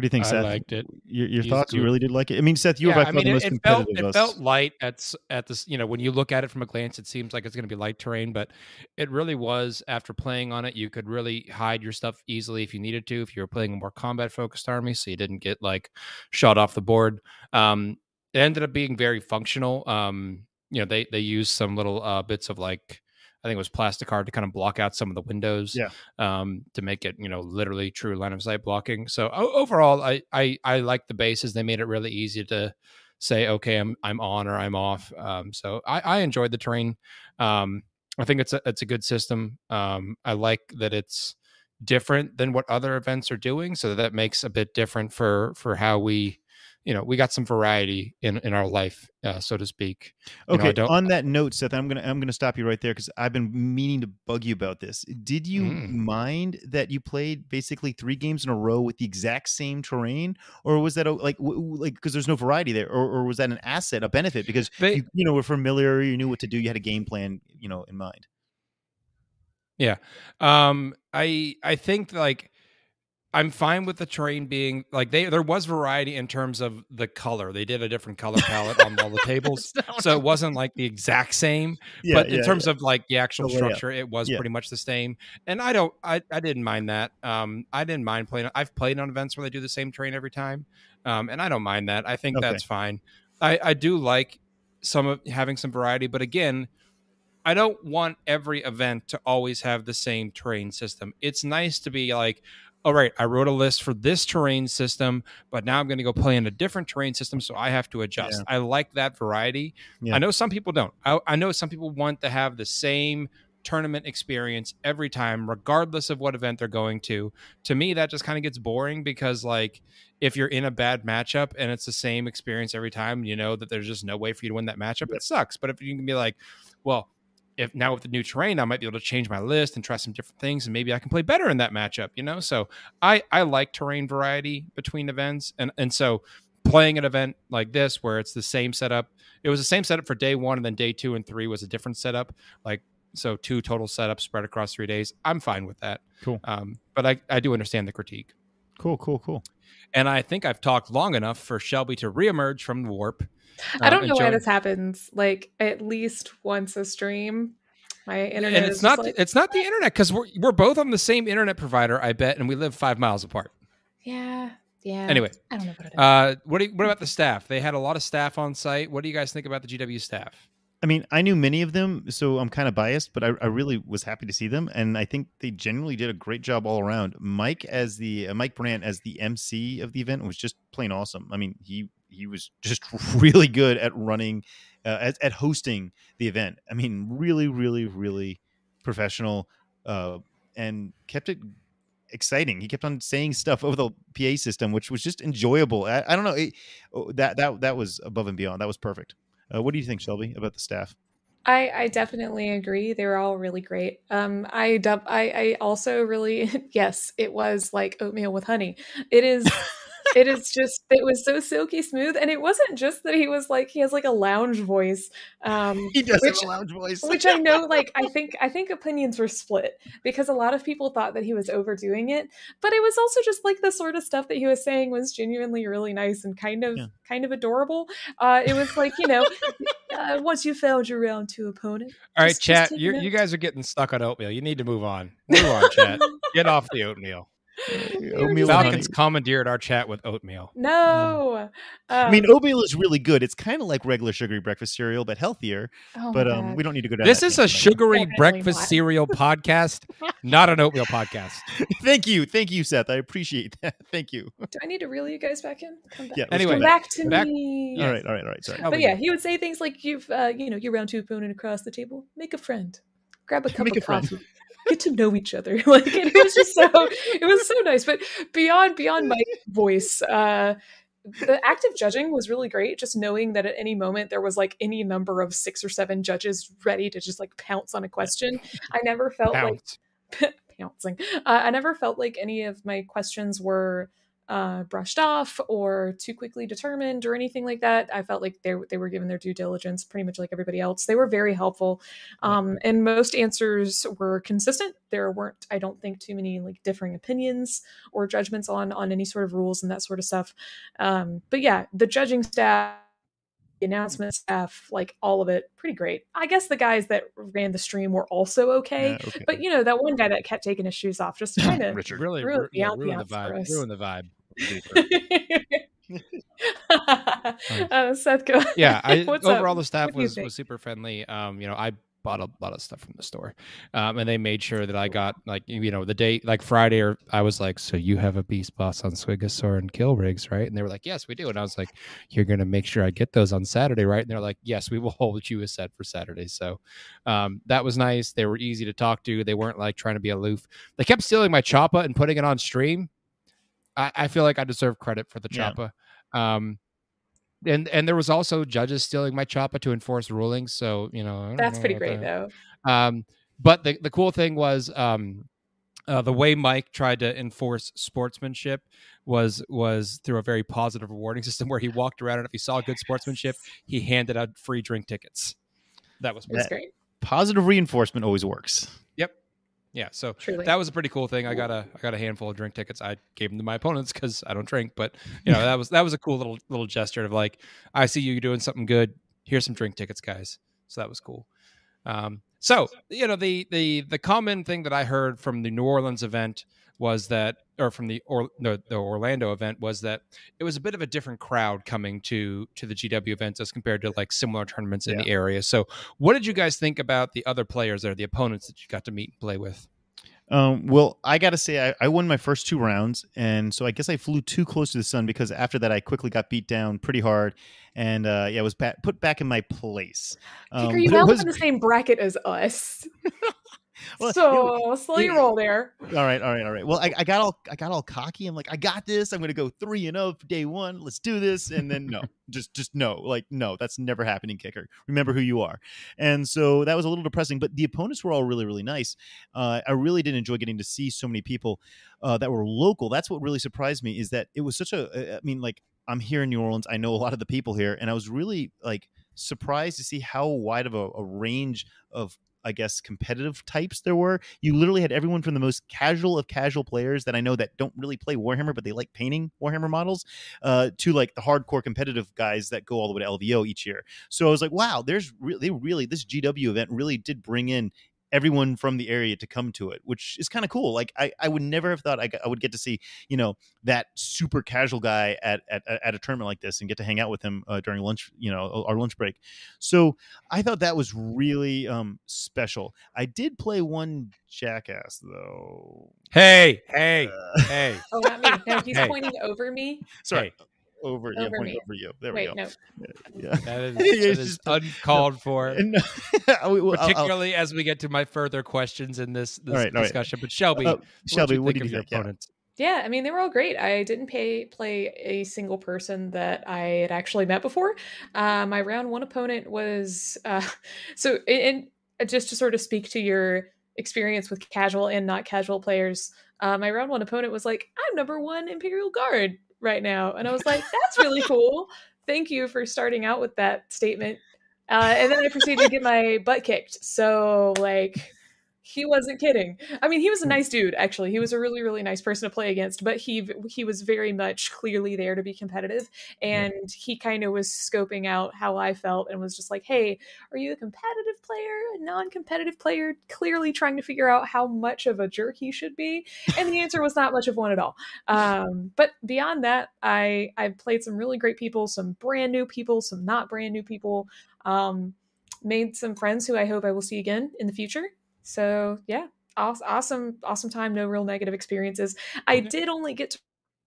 What do you think, Seth? I liked it. Your, your thoughts? Good. You really did like it. I mean, Seth, you yeah, were by I mean, the most it, felt, it felt light at at this. You know, when you look at it from a glance, it seems like it's going to be light terrain, but it really was. After playing on it, you could really hide your stuff easily if you needed to. If you were playing a more combat focused army, so you didn't get like shot off the board. Um, it ended up being very functional. Um, you know, they they used some little uh, bits of like I think it was plastic art to kind of block out some of the windows. Yeah. Um, to make it, you know, literally true line of sight blocking. So overall, I I I like the bases. They made it really easy to say, okay, I'm I'm on or I'm off. Um, so I I enjoyed the terrain. Um, I think it's a it's a good system. Um, I like that it's different than what other events are doing, so that makes a bit different for for how we you know we got some variety in in our life uh, so to speak. You okay know, on that note seth i'm gonna i'm gonna stop you right there because i've been meaning to bug you about this. Did you mm. mind that you played basically three games in a row with the exact same terrain? Or was that a, like w- like because there's no variety there or, or was that an asset a benefit? Because they, you, you know were familiar you knew what to do you had a game plan you know in mind. Yeah. Um i i think like I'm fine with the terrain being like they there was variety in terms of the color. They did a different color palette on all the [LAUGHS] tables. so it wasn't like the exact same. Yeah, but in yeah, terms yeah. of like the actual the structure, it was pretty much the same. And I don't I, I didn't mind that. Um I didn't mind playing I've played on events where they do the same terrain every time. Um and I don't mind that. I think okay. that's fine. I, I do like some of having some variety, but again, I don't want every event to always have the same terrain system. It's nice to be like, all right, I wrote a list for this terrain system, but now I'm going to go play in a different terrain system, so I have to adjust. Yeah. I like that variety. Yeah. I know some people don't. I, I, know some people want to have the same tournament experience every time, regardless of what event they're going to. To me, that just kind of gets boring because, like, if you're in a bad matchup and it's the same experience every time, you know that there's just no way for you to win that matchup. It sucks. But if you can be like, well, if now with the new terrain, I might be able to change my list and try some different things, and maybe I can play better in that matchup. You know, so I I like terrain variety between events, and and so playing an event like this where it's the same setup. It was the same setup for day one, and then day two and three was a different setup. Like so, two total setups spread across three days. I'm fine with that. Cool. Um, but I I do understand the critique. Cool, cool, cool. And I think I've talked long enough for Shelby to reemerge from the warp. I don't uh, know why this happens. Like at least once a stream, my internet. And it's not. Like, it's not the internet because we're we're both on the same internet provider. I bet, and we live five miles apart. Yeah, Yeah. Anyway, I don't know about it. Uh, what do you, what about the staff? They had a lot of staff on site. What do you guys think about the GW staff? I mean, I knew many of them, so I'm kind of biased, but I, I really was happy to see them, and I think they generally did a great job all around. Mike as the uh, Mike Brandt as the MC of the event was just plain awesome. I mean, he he was just [LAUGHS] really good at running, uh, at, at hosting the event. I mean, really, really, really professional, uh, and kept it exciting. He kept on saying stuff over the PA system, which was just enjoyable. I, I don't know it, oh, that that that was above and beyond. That was perfect. Uh, what do you think, Shelby, about the staff? I, I definitely agree. They were all really great. Um, I, I I also really [LAUGHS] yes, it was like oatmeal with honey. It is [LAUGHS] it is just it was so silky smooth and it wasn't just that he was like he has like a lounge voice um [LAUGHS] He does which, have a lounge voice. which i know like i think i think opinions were split because a lot of people thought that he was overdoing it but it was also just like the sort of stuff that he was saying was genuinely really nice and kind of Yeah. kind of adorable uh it was like you know uh, once you found your round two opponent All right, Just- chat. take You notes. you guys are getting stuck on oatmeal. You need to move on. Move on, chat. [LAUGHS] Get off the oatmeal. Oatmeal with Falcons honey. commandeered our chat with oatmeal. no I mean, Um, oatmeal is really good. It's kind of like regular sugary breakfast cereal, but healthier. oh but um, we don't need to go down. This that is a right sugary Definitely breakfast not. cereal [LAUGHS] podcast, not an oatmeal podcast. [LAUGHS] Thank you, thank you, Seth. I appreciate that. [LAUGHS] Thank you. do i need to reel you guys back in come back Yeah. Anyway, come back. back to back- me All right, all right, all right. Sorry. But yeah. yeah, he would say things like, "You've, uh, you know, your round two opponent across the table. Make a friend. Grab a cup Make of a friend. Get to know each other." [LAUGHS] Like it was just so, it was so nice. But beyond beyond my [LAUGHS] voice, uh, the active judging was really great. Just knowing that at any moment there was like any number of six or seven judges ready to just like pounce on a question. I never felt like [LAUGHS] pouncing. Uh, I never felt like any of my questions were uh, brushed off or too quickly determined or anything like that. I felt like they they were given their due diligence, pretty much like everybody else. They were very helpful, um, and most answers were consistent. There weren't, I don't think, too many like differing opinions or judgments on on any sort of rules and that sort of stuff. Um, but yeah, the judging staff. The announcement staff, like all of it, pretty great. I guess the guys that ran the stream were also okay, Yeah, okay. but you know that one guy that kept taking his shoes off, just [LAUGHS] kind of Richard. Really, Ruin ru- yeah, ambiance ruin the vibe. us. Ruin the vibe. [LAUGHS] uh, Seth, go. yeah [LAUGHS] I, overall up? the staff What do you was, was super friendly um you know i bought a lot of stuff from the store um and they made sure that i got like you know the day like friday or i was like so you have a beast boss on Squigosaur and kill rigs right? And they were like yes we do. And i was like you're gonna make sure i get those on saturday right? And they're like yes we will [LAUGHS] hold you a set for saturday. So um that was nice. They were easy to talk to. They weren't like trying to be aloof. They kept stealing my choppa and putting it on stream i, I feel like i deserve credit for the Yeah. um and and there was also judges stealing my choppa to enforce rulings. So you know That's know pretty great, that. though. Um, but the the cool thing was um, uh, the way Mike tried to enforce sportsmanship was was through a very positive rewarding [LAUGHS] system where he walked around and if he saw good sportsmanship, he handed out free drink tickets. That was It was That- great, Positive reinforcement always works. Yeah. So truly. that was a pretty cool thing. I got a I got a handful of drink tickets. I gave them to my opponents because I don't drink, but you know that was that was a cool little little gesture of like I see you doing something good. Here's some drink tickets, guys. So that was cool. Um, so you know the the the common thing that I heard from the New Orleans event was that, or from the or no, the Orlando event was that it was a bit of a different crowd coming to to the GW events as compared to like similar tournaments in Yeah. the area. So what did you guys think about the other players there, the opponents that you got to meet and play with? Um, well, I got to say, I, I won my first two rounds, and so I guess I flew too close to the sun because after that, I quickly got beat down pretty hard, and uh, yeah, I was ba- put back in my place. Um, Kicker, you but it was in the same bracket as us. [LAUGHS] [LAUGHS] Well, so slow your roll there. all right, all right, all right. Well, I, I got all I got all cocky. I'm like, I got this. I'm gonna go three and zero for day one. Let's do this. And then no, [LAUGHS] just just no, like no, that's never happening. Kicker, remember who you are. And so that was a little depressing. But the opponents were all really really nice. Uh, I really did enjoy getting to see so many people uh, that were local. That's what really surprised me is that it was such a. I mean, like I'm here in New Orleans. I know a lot of the people here, and I was really like surprised to see how wide of a, a range of I guess competitive types there were. You literally had everyone from the most casual of casual players that I know that don't really play Warhammer, but they like painting Warhammer models, uh, to like the hardcore competitive guys that go all the way to LVO each year. So I was like, wow, there's re- they really this GW event really did bring in everyone from the area to come to it, which is kind of cool. Like I, I would never have thought I, I would get to see, you know, that super casual guy at, at, at a tournament like this and get to hang out with him uh, during lunch, you know, our lunch break. So I thought that was really um, special. I did play one jackass though. Hey, hey, Uh, hey. Oh, not me. No, [LAUGHS] he's Hey. pointing over me. sorry, over, yeah, Over pointing me. over you. There Wait, we go. no. Yeah. That is, [LAUGHS] It's that is uncalled [LAUGHS] for. And, [LAUGHS] I'll- I'll- I'll- Particularly as we get to my further questions in this, this All right, all right. discussion. But Shelby, uh, what Shelby, you what do think of think? your Yeah. opponents? Yeah, I mean they were all great. I didn't pay play a single person that I had actually met before. Uh, my round one opponent was uh, so and and just to sort of speak to your experience with casual and not casual players. Uh, my round one opponent was like, "I'm number one Imperial Guard right now," and I was like, "That's really cool. Thank you for starting out with that statement." Uh, and then I proceeded to get my butt kicked. So like he wasn't kidding. I mean, he was a nice dude. Actually, he was a really, really nice person to play against. But he he was very much clearly there to be competitive, and he kind of was scoping out how I felt and was just like, "Hey, are you a competitive player, a non-competitive player?" Clearly trying to figure out how much of a jerk he should be, and the answer was not much of one at all. Um, but beyond that, I I've played some really great people, some brand new people, some not brand new people. Um, made some friends who I hope I will see again in the future. So yeah, awesome, awesome time. No real negative experiences. I Okay. did only get to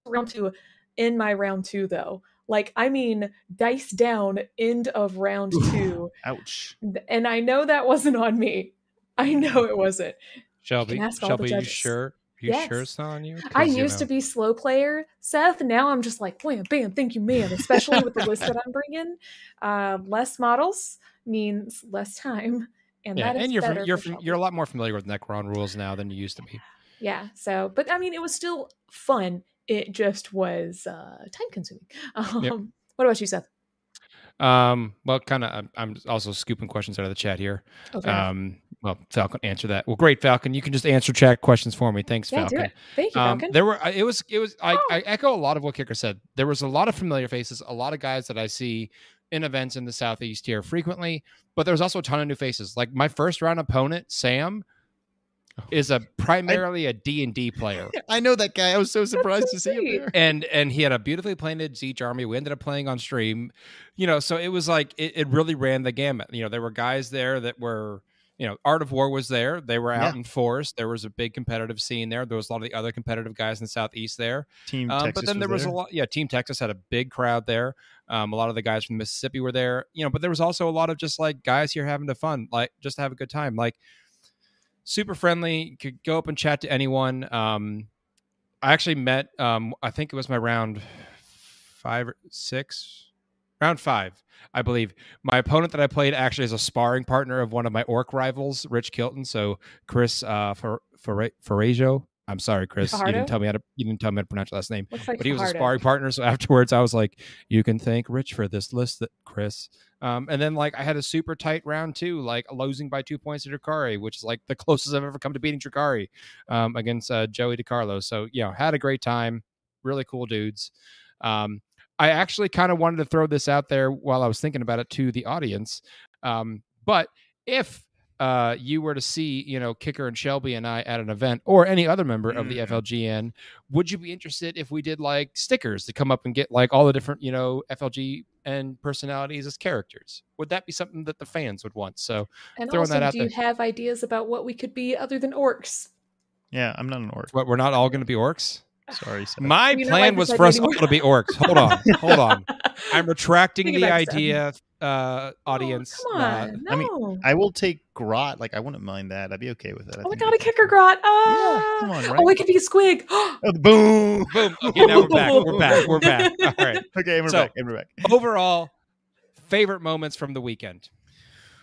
round two in my round two though. Like I mean, dice down, end of round Oof. two, Ouch. and I know that wasn't on me. I know it wasn't. Shelby, the Shelby, you sure? You Yes. sure it's not on you? I 'Cause, you used to be slow player, Seth. Now I'm just like, bam, bam, thank you, ma'am. Especially with the list that I'm bringing. Uh, less models means less time, and Yeah, that is and you're you're you're a lot more familiar with Necron rules now than you used to be. yeah so but i mean it was still fun it just was uh time consuming [LAUGHS] um what about you seth Um, well, kind of. I'm, also scooping questions out of the chat here. okay Um, well, Falcon, answer that. Well, great, Falcon. You can just answer chat questions for me. Thanks, yeah do Falcon. it thank you Um, Falcon. there were it was it was I, Oh. I echo a lot of what Kicker said. There was a lot of familiar faces, a lot of guys that I see in events in the southeast here frequently, but there's also a ton of new faces. Like my first round opponent, Sam, Oh. is a primarily a D and D player. [LAUGHS] I know that guy. I was so surprised so to see him there. and and he had a beautifully painted Tzeentch army. We ended up playing on stream, you know. So it was like it, it really ran the gamut. You know, there were guys there that were, you know, Art of War was there. They were out Yeah. in force. There was a big competitive scene there. There was a lot of the other competitive guys in the southeast there. Team Um, Texas but then there was, there. a lot. Yeah, Team Texas had a big crowd there. Um, a lot of the guys from Mississippi were there. You know, but there was also a lot of just like guys here having the fun, like just to have a good time. Like super friendly. Could go up and chat to anyone. Um, I actually met. Um, I think it was my round five or six, round five, I believe. My opponent that I played actually is a sparring partner of one of my orc rivals, Rich Kilton. So Chris uh, Ferrajo. I'm sorry, Chris. You didn't tell me how to. You didn't tell me how to pronounce your last name looks like but he was a sparring partner. So afterwards, I was like, "You can thank Rich for this list, that Chris." Um, and then like I had a super tight round two, like losing by two points to Drukari, which is like the [LAUGHS] closest I've ever come to beating Drukari um, against uh, Joey DiCarlo. So yeah, had a great time. Really cool dudes. Um, I actually kind of wanted to throw this out there while I was thinking about it to the audience. Um, but if uh, you were to see, you know, Kicker and Shelby and I at an event or any other member of the Mm. FLGN, would you be interested if we did like stickers to come up and get like all the different, you know, FLG and personalities as characters? Would that be something that the fans would want? So and throwing also that out do you have ideas about what we could be other than orcs Yeah, I'm not an orc. what, we're not all going to be orcs. Sorry. Seth. My You plan was for us all to be orcs. Hold on, hold on. [LAUGHS] I'm retracting Take the idea, uh, audience. oh, come Uh, on I mean, I will take Grot. Like I wouldn't mind that. I'd be okay with it. I oh my god a it's- kicker grot ah! Yeah, come on, right? oh it could be a squig [GASPS] Oh, boom. boom. Okay, now we're back. We're back. We're back. [LAUGHS] All right. Okay, and we're So- back. And we're back. Overall, favorite moments from the weekend.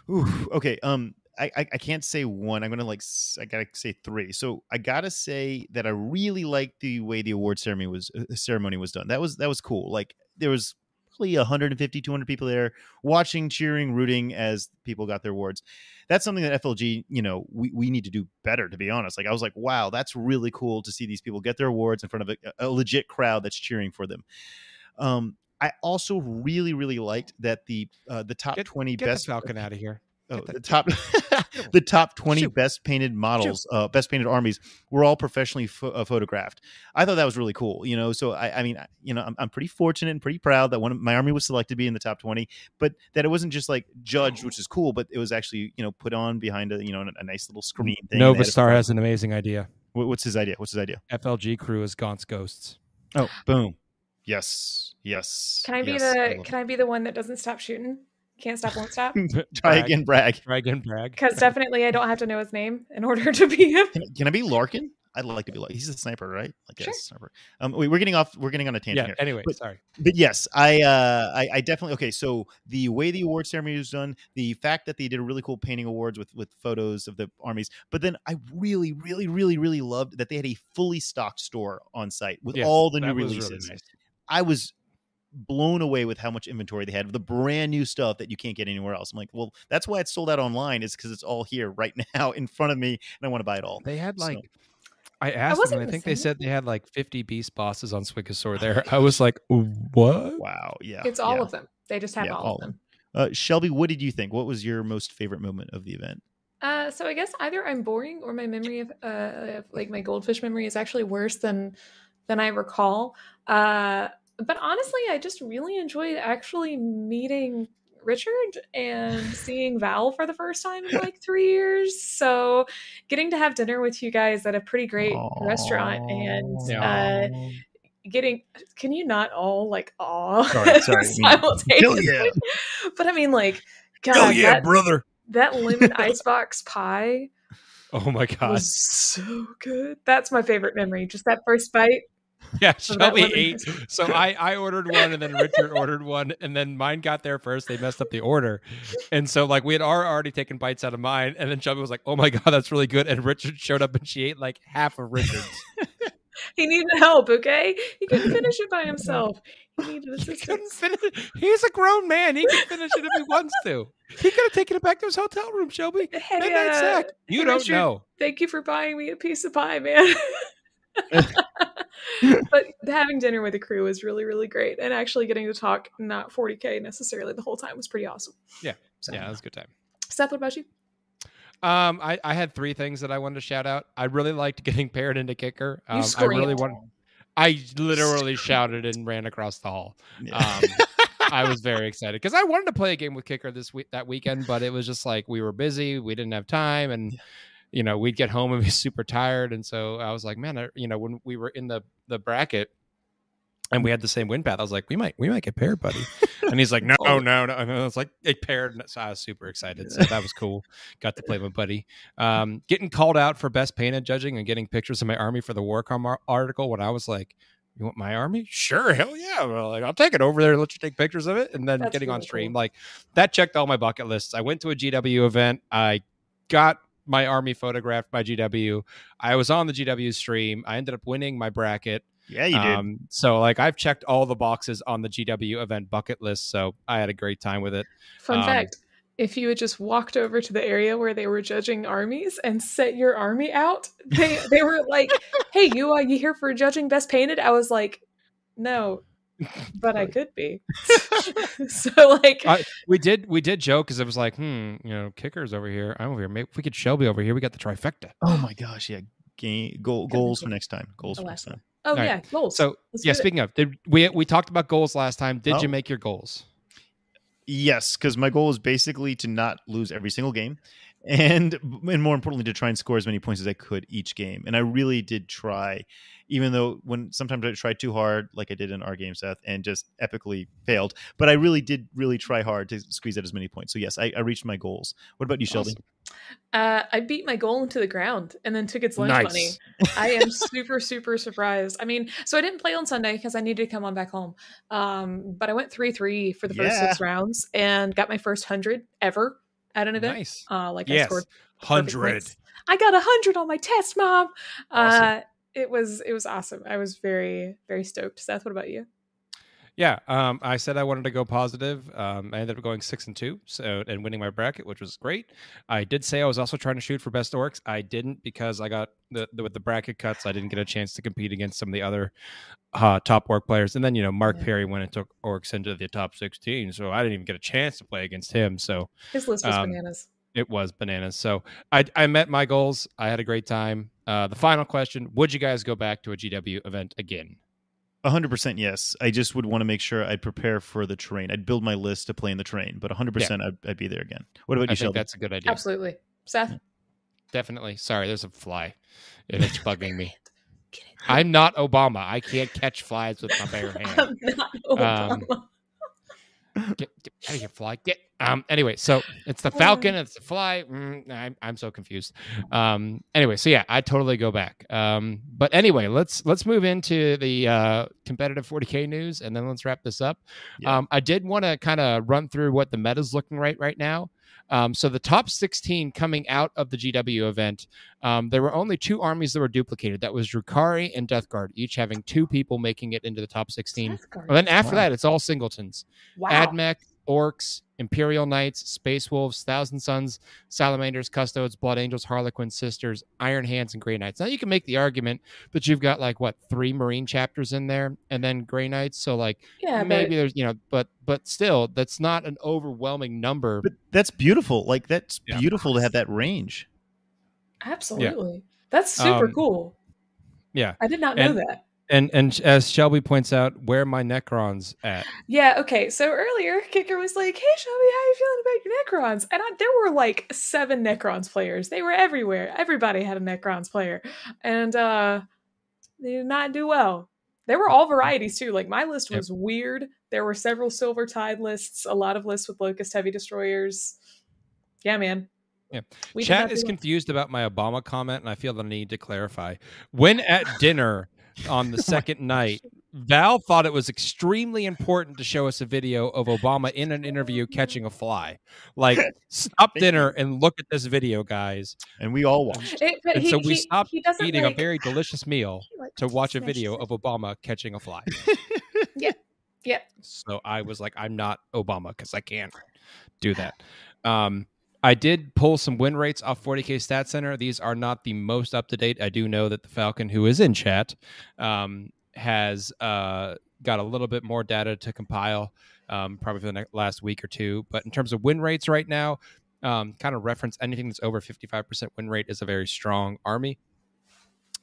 Ooh, okay. Um, I, I I can't say one. I'm gonna like I gotta say three. So I gotta say that I really liked the way the award ceremony was uh, ceremony was done. That was that was cool. Like there was probably 150 200 people there watching cheering rooting as people got their awards that's something that flg you know we, we need to do better to be honest like i was like wow that's really cool to see these people get their awards in front of a, a legit crowd that's cheering for them um i also really really liked that the uh the top Get- 20 Get best the Falcon out of here. Oh, the top [LAUGHS] [LAUGHS] [LAUGHS] the top 20 Shoot. best painted models, uh, best painted armies were all professionally pho- uh, photographed. I thought that was really cool, you know. So I, I mean, I- you know, I'm, I'm pretty fortunate and pretty proud that one of my army was selected to be in the top 20, but that it wasn't just like judged, which is cool, but it was actually, you know, put on behind a, you know, a nice little screen thing. Nova Star has an amazing idea. What- What's his idea? What's his idea? FLG crew is Gaunt's Ghosts. Oh, boom. Yes. Yes. Can I be yes, the love Can I be the one that doesn't stop shooting? Can't stop, won't stop. [LAUGHS] it. Try Bragg. again, brag. Dragon Bragg. Because definitely, I don't have to know his name in order to be him. Can, can I be Larkin? I'd like to be like he's a sniper, right? Like Sure. yes, sniper. Um, wait, we're getting off. We're getting on a tangent Yeah. here. Anyway, But- sorry. but yes, I, uh, I I definitely okay. So the way the award ceremony was done, the fact that they did a really cool painting awards with with photos of the armies, but then I really, really, really, really loved that they had a fully stocked store on site with Yes, all the new releases. really nice. I was blown away with how much inventory they had of the brand new stuff that you can't get anywhere else. I'm like, well, that's why it's sold out online is because it's all here right [LAUGHS] now in front of me, and I want to buy it all. They had So- like. I asked them, and I think they said they had like 50 beast bosses on Squigosaur [LAUGHS] there. I was like, what? Wow, yeah, It's all yeah. of them. They just have Yeah, all, all of of them. Uh, Shelby, what did you think? What was your most favorite moment of the event? Uh, so I guess either I'm boring or my memory of, uh, of like my goldfish memory is actually worse than than I recall. Uh, but honestly, I just really enjoyed actually meeting Richard and [LAUGHS] seeing Val for the first time in like three years. So getting to have dinner with you guys at a pretty great restaurant and uh, getting can you not all like awe Sorry, [LAUGHS] sorry, simultaneously? yeah. But I mean like God, that, brother. that lemon [LAUGHS] icebox pie Oh my god. was so good. That's my favorite memory. Just that first bite. [LAUGHS] Yeah, that Shelby ate. So I, I ordered one, and then Richard ordered one, and then mine got there first. They messed up the order, and so like we had already taken bites out of mine, and then Shelby was like, "Oh my god, that's really good," and Richard showed up and she ate like half of Richard's. [LAUGHS] He needed help, okay? He couldn't [LAUGHS] finish it by himself. He needed He assistance. finish. He's a grown man. He can finish it if he wants to. He could have taken it back to his hotel room, Shelby. Hey, Midnight uh, snack. You hey, don't Richard, know. Thank you for buying me a piece of pie, man. [LAUGHS] but having dinner with the crew was really, really great. And actually getting to talk not 40K necessarily the whole time was pretty awesome. Yeah. So, Yeah, it was a good time. Seth, what about you? Um, I, I had three things that I wanted to shout out. I really liked [LAUGHS] getting paired into kicker. Um, I really want. I literally shouted and ran across the hall. Yeah. Um, [LAUGHS] I was very excited because I wanted to play a game with kicker this week that weekend, but it was just like we were busy, we didn't have time, and you know we'd get home and be [LAUGHS] super tired, and so I was like, man, I, you know, when we were in the the bracket. And we had the same wind path. I was like, we might, we might get paired, buddy. And he's like, [LAUGHS] no, Oh. no, no. And I was like, it paired. and So I was super excited. So that was cool. Got to play with buddy. Um, getting called out for best painted judging and getting pictures of my army for the Warcom ar- article. When I was like, you want my army? Sure, hell yeah. Well, like, I'll take it over there. Let you take pictures of it, and then That's getting on stream. cool. Like that checked all my bucket lists. I went to a GW event. I got my army photographed by GW. I was on the GW stream. I ended up winning my bracket. yeah, you did. Um, so like I've checked all the boxes on the GW event bucket list. So I had a great time with it. Fun Um, fact if you had just walked over to the area where they were judging armies and set your army out, they, they were like, [LAUGHS] hey, you, are you here for judging best painted? I was like, no, but I could be. [LAUGHS] [LAUGHS] so, like, I- We did we did joke because it was like, hmm, you know, kickers over here. I'm over here. Maybe if we get Shelby over here, we got the trifecta. oh my gosh, yeah. Game, goal, goals for next time. Goals The for next time. oh, right. yeah, goals. So Let's yeah, do it. speaking of, did we we talked about goals last time? Did Oh. you make your goals? Yes, because my goal is basically to not lose every single game, and and more importantly, to try and score as many points as I could each game. And I really did try, even though when sometimes I tried too hard, like I did in our game, Seth, and just epically failed. But I really did really try hard to squeeze out as many points. So yes, I, I reached my goals. What about you, Sheldon? Awesome. Uh, I beat my goal into the ground and then took its lunch money. I am super, super surprised. I mean, so I didn't play on Sunday because I needed to come on back home. Um, but I went 3 3 for the first Yeah. six rounds and got my first 100 ever at an event. Nice. Uh, like I Yes. scored Hundred. I got a hundred on my test, mom. Awesome. Uh, it was it was awesome. I was very very stoked. Seth, what about you? Yeah, um, I said I wanted to go positive. Um, I ended up going six and two, so and winning my bracket, which was great. I did say I was also trying to shoot for best orcs. I didn't because I got the, the with the bracket cuts. I didn't get a chance to compete against some of the other uh, top orc players. And then you know Mark Yeah. Perry went and took orcs into the top sixteen, so I didn't even get a chance to play against him. So His list was Um, bananas. It was bananas. So I I met my goals. I had a great time. Uh, the final question: Would you guys go back to a GW event again? Hundred percent yes. I just would want to make sure I'd prepare for the terrain. I'd build my list to play in the terrain, but hundred percent I'd, I'd be there again. What about I you, think Sheldon? that's a good idea. Absolutely. Seth? Definitely. Sorry, there's a fly, and it's bugging me. [LAUGHS] It. I'm not Obama. I can't catch flies with my bare [LAUGHS] hand. I'm not Um, Obama. get, get out of here, fly. Get. Um. Anyway, so it's the Falcon. It's the fly. Mm, I'm I'm so confused. Um. Anyway, so yeah, I totally go back. Um. But anyway, let's let's move into the uh, competitive 40k news, and then let's wrap this up. Yeah. Um. I did want to kind of run through what the meta's looking right right now. Um, so the top 16 coming out of the GW event, um, there were only two armies that were duplicated. That was Drukari and Death Guard, each having two people making it into the top 16. And then after Wow. that, it's all singletons. wow. Admech, Orcs, Imperial Knights, Space Wolves, Thousand Sons, Salamanders, Custodes, Blood Angels, Harlequins, Sisters, Iron Hands, and Grey Knights. Now you can make the argument that you've got like what three Marine chapters in there, and then Grey Knights. So like yeah, maybe but there's you know, but but still, that's not an overwhelming number. but that's beautiful. Like that's Yeah. beautiful to have that range. absolutely. That's super Um, cool. yeah, I did not know and- that. And and as Shelby points out, where are my Necrons at? Yeah, okay. So earlier, Kicker was like, "Hey, Shelby, how you feeling about your Necrons?" And I, there were like seven Necrons players. They were everywhere. Everybody had a Necrons player, and uh they did not do well. There were all varieties too. Like my list Yep. was weird. There were several Silver Tide lists, a lot of lists with Locust Heavy Destroyers. Yeah, man. Yeah. We Chat is confused about my Obama comment, and I feel the need to clarify. When at dinner on the [LAUGHS] second night, Val thought it was extremely important to show us a video of Obama in an interview catching a fly. Like, [LAUGHS] stop dinner and look at this video, guys. And we all watched. It, but And he, so we he- stopped he Eating like, a very delicious meal to watch a video it. of Obama catching a fly. [LAUGHS] Yep. So I was like, I'm not Obama because I can't do that. Um, I did pull some win rates off 40k Stat Center. These are not the most up to date. I do know that the Falcon, who is in chat, um, has uh, got a little bit more data to compile, um, probably for the next, last week or two. But in terms of win rates right now, um, kind of reference anything that's over 55% win rate is a very strong army.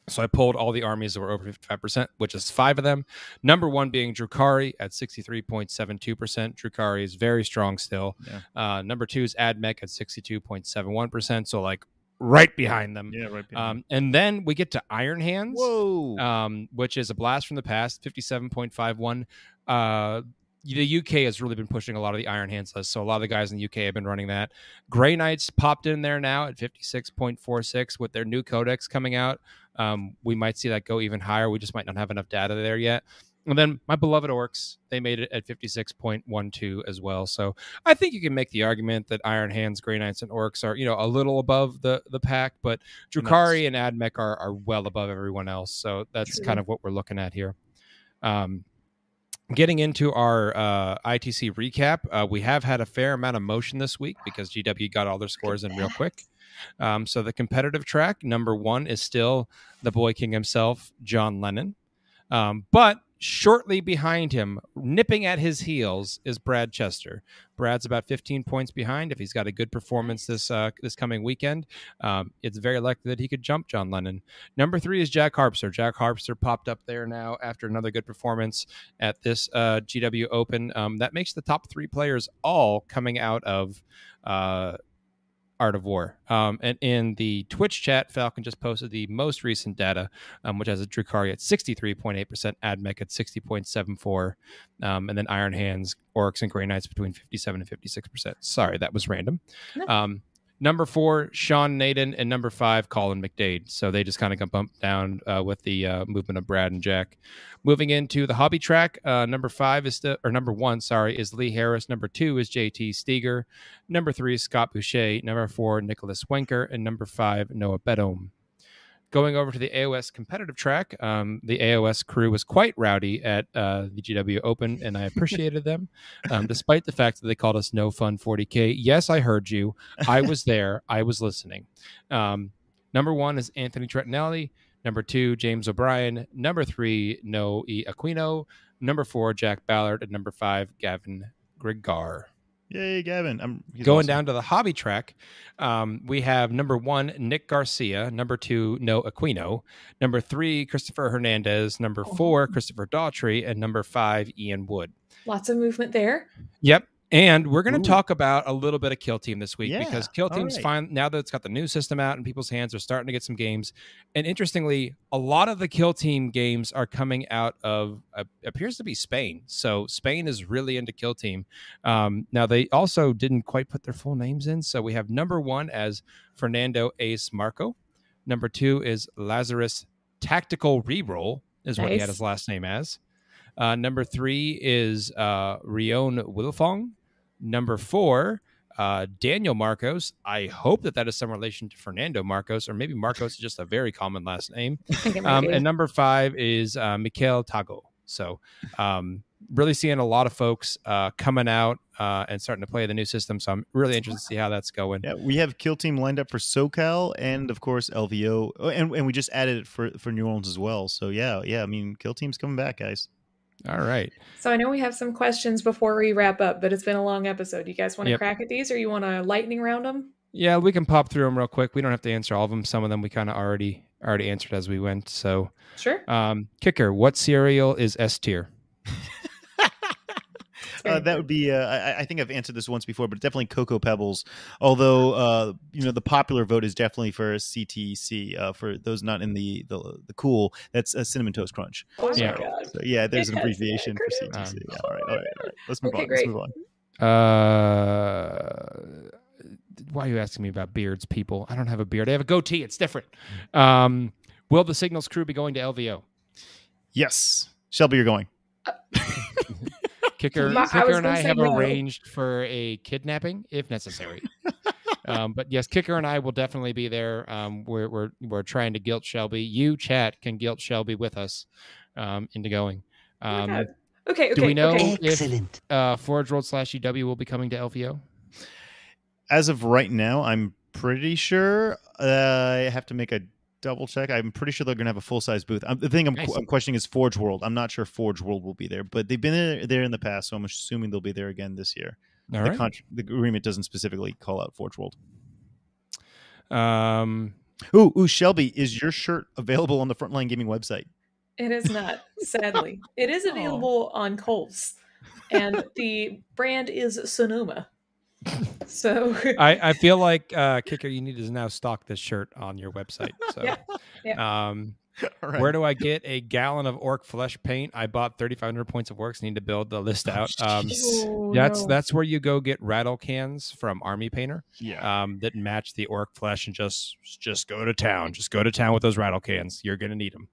So I pulled all the armies that were over 55%, which is five of them. Number one being Drukari at 63.72%. Drukari is very strong still. Yeah. Uh, number two is Admech at 62.71%. So, like, right behind them. Yeah, right. Um, and then we get to Iron Hands, Whoa. um, which is a blast from the past, 57.51. Uh, the UK has really been pushing a lot of the Iron Hands list. So a lot of the guys in the UK have been running that. Grey Knights popped in there now at 56.46 with their new codex coming out. Um, we might see that go even higher. We just might not have enough data there yet. And then my beloved Orcs, they made it at 56.12 as well. So I think you can make the argument that Iron Hands, Grey Knights, and Orcs are, you know, a little above the the pack, but Drukari and Admech are, are well above everyone else. So that's True. kind of what we're looking at here. Um, getting into our uh, ITC recap, uh, we have had a fair amount of motion this week because GW got all their scores in real quick. Um, so the competitive track number one is still the boy king himself, John Lennon. Um, but shortly behind him, nipping at his heels, is Brad Chester. Brad's about 15 points behind. If he's got a good performance this uh, this coming weekend, um, it's very likely that he could jump John Lennon. Number three is Jack Harpster. Jack Harpster popped up there now after another good performance at this uh, GW Open. Um, that makes the top three players all coming out of uh, Art of War. Um, and in the Twitch chat, Falcon just posted the most recent data, um, which has a Drukari at 63.8%, Admech at 60.74, um, and then Iron Hands, Orcs, and Grey Knights between 57 and 56%. Sorry, that was random. No. Um, number four, Sean Nayden, and number five, Colin McDade. So they just kind of got bumped down uh, with the uh, movement of Brad and Jack. Moving into the hobby track, uh, number five is the, or number one, sorry, is Lee Harris. Number two is JT Steger. Number three is Scott Boucher. Number four, Nicholas Wenker. And number five, Noah Bedome. Going over to the AOS competitive track, um, the AOS crew was quite rowdy at uh, the GW Open, and I appreciated them, um, despite the fact that they called us No Fun 40K. Yes, I heard you. I was there. I was listening. Um, number one is Anthony Trentinelli. Number two, James O'Brien. Number three, No E Aquino. Number four, Jack Ballard. And number five, Gavin Grigar. Yay, Gavin! I'm he's Going awesome. down to the hobby track, um, we have number one, Nick Garcia. Number two, No Aquino. Number three, Christopher Hernandez. Number Oh. four, Christopher Daughtry. And number five, Ian Wood. Lots of movement there. Yep. And we're going to talk about a little bit of Kill Team this week Yeah, because Kill Team's right. fine now that it's got the new system out in people's hands. They're starting to get some games, and interestingly, a lot of the Kill Team games are coming out of uh, appears to be Spain. So Spain is really into Kill Team. Um, now they also didn't quite put their full names in, so we have number one as Fernando Ace Marco. Number two is Lazarus Tactical Reroll is what he had his last name as. Uh, number three is uh, Rion Wilfong. Number four, uh, Daniel Marcos. I hope that that is some relation to Fernando Marcos, or maybe Marcos is just a very common last name. [LAUGHS] I think it might Um, and number five is uh, Mikel Tago. So, um, really seeing a lot of folks uh, coming out uh, and starting to play the new system. So I'm really interested to see how that's going. Yeah, we have Kill Team lined up for SoCal and of course LVO, oh, and and we just added it for for New Orleans as well. So yeah, yeah. I mean, Kill Team's coming back, guys. All right. so I know we have some questions before we wrap up, but it's been a long episode. You guys want to Yep. crack at these, or you want to lightning round them? Yeah, we can pop through them real quick. We don't have to answer all of them. Some of them we kind of already already answered as we went. So, Sure. um, kicker, what cereal is S tier? Uh, that would be. Uh, I, I think I've answered this once before, but definitely Cocoa Pebbles. Although uh, you know the popular vote is definitely for CTC. Uh, for those not in the the, the cool, that's a Cinnamon Toast Crunch. Oh Yeah. god. So yeah, there's an It has abbreviation for. CTC. Um, all right, all right, all right. Let's move Okay, on. Let's move on. Uh, why are you asking me about beards, people? I don't have a beard. I have a goatee. It's different. Um, will the Signals crew be going to LVO? Yes, Shelby, you're going. Kicker, My- I Kicker and I have no. arranged for a kidnapping if necessary. [LAUGHS] um, but yes, Kicker and I will definitely be there. Um, we're, we're we're trying to guilt Shelby. You, chat, can guilt Shelby with us um, into going. Oh Um, God. Okay. Okay. do we know Okay. if uh, Forge World slash UW will be coming to LVO? As of right now, I'm pretty sure. Uh, I have to make a double check. I'm pretty sure they're going to have a full size booth. Um, the thing I'm, Nice. I'm questioning is Forge World. I'm not sure Forge World will be there, but they've been there, there in the past, so I'm assuming they'll be there again this year. All the, right. contr the agreement doesn't specifically call out Forge World. Um, Ooh, ooh, Shelby, is your shirt available on the Frontline Gaming website? It is not, sadly. It is Aw. [LAUGHS] available on Kohl's, and the brand is Sonoma. [LAUGHS] So [LAUGHS] I, I feel like uh, Kicker, you need to now stock this shirt on your website. [LAUGHS] So, Yeah, um, All right. where do I get a gallon of orc flesh paint? I bought 3,500 points of orcs. Need to build the list out. Um. Oh, that's no. that's where you go get rattle cans from Army Painter yeah. um, that match the orc flesh and just just go to town. Just go to town with those rattle cans. You're gonna need them.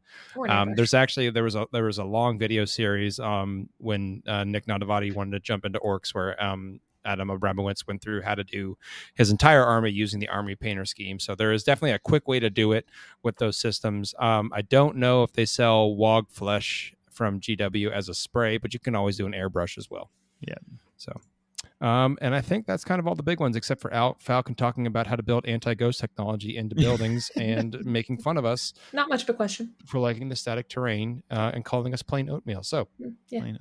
Um, there's actually there was a there was a long video series um, when uh, Nick Nanavati wanted to jump into orcs where um, Adam Abramowitz went through how to do his entire army using the army painter scheme. So there is definitely a quick way to do it with those systems. Um, I don't know if they sell Waaagh Flesh from GW as a spray, but you can always do an airbrush as well. Yeah. So. Um, and I think that's kind of all the big ones, except for Al Falcon talking about how to build anti-ghost technology into [LAUGHS] buildings and making fun of us Not much of a question. for liking the static terrain uh, and calling us plain oatmeal. So Mm, Yeah. I know.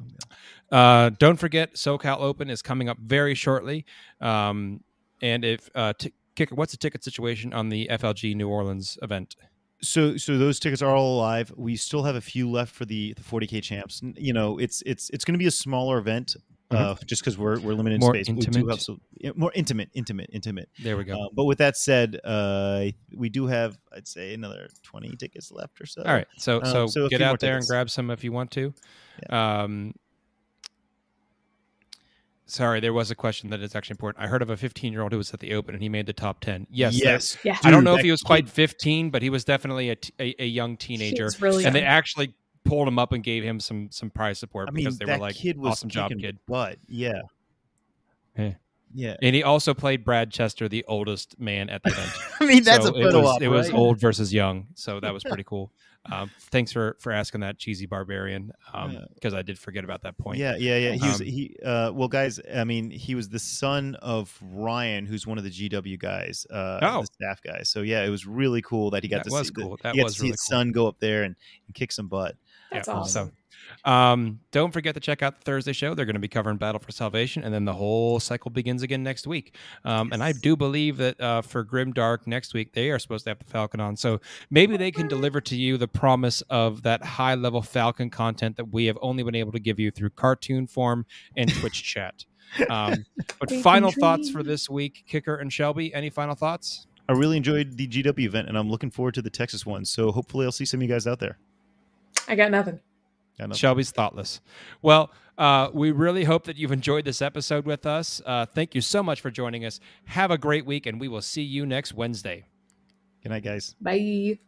uh, don't forget, SoCal Open is coming up very shortly. Um, and if uh, t- kicker, what's the ticket situation on the FLG New Orleans event? So, so those tickets are all alive. We still have a few left for the, the 40k champs. You know, it's it's it's going to be a smaller event, uh, just because we're we're limited in Mm-hmm. More space. but We do intimate? have so, yeah, more intimate, intimate, intimate. There we go. Uh, but with that said, uh, we do have, I'd say, another 20 tickets left or so. All right, so um, so, so get out there and grab some if you want to. Um, sorry, there was a question that is actually important. I heard of a 15 year old who was at the Open and he made the top 10. Yes, that- Yes. Yeah. I don't know if he was quite 15, but he was definitely a, t- a, a young teenager. Really and they actually pulled him up and gave him some some prize support I mean, because they were like, kid "Awesome job, kid!" Butt. Yeah. Yeah. Yeah. And he also played Brad Chester, the oldest man at the [LAUGHS] event. I mean, that's So a it was, op, It was right? old versus young, so that was pretty [LAUGHS] cool. Um, thanks for for asking that, cheesy barbarian, because I did forget about that point. Yeah, yeah, yeah. He was Um, he. Uh, well, guys, I mean, he was the son of Ryan, who's one of the GW guys, uh, Oh. the staff guys. So yeah, it was really cool that he got That to see the- That he got was to see really his cool. son go up there and, and kick some butt. That's Yeah, awesome. So, um, don't forget to check out the Thursday show. They're going to be covering Battle for Salvation, and then the whole cycle begins again next week. Um, And I do believe that uh, for Grim Dark next week, they are supposed to have the Falcon on. So maybe they can deliver to you the promise of that high level Falcon content that we have only been able to give you through cartoon form and Twitch [LAUGHS] chat. Um, but We final thoughts for this week, Kicker and Shelby. Any final thoughts? I really enjoyed the GW event, and I'm looking forward to the Texas one. So hopefully, I'll see some of you guys out there. I got nothing. Got nothing. Shelby's thoughtless. Well, uh, we really hope that you've enjoyed this episode with us. Uh, thank you so much for joining us. Have a great week, and we will see you next Wednesday. Good night, guys. Bye.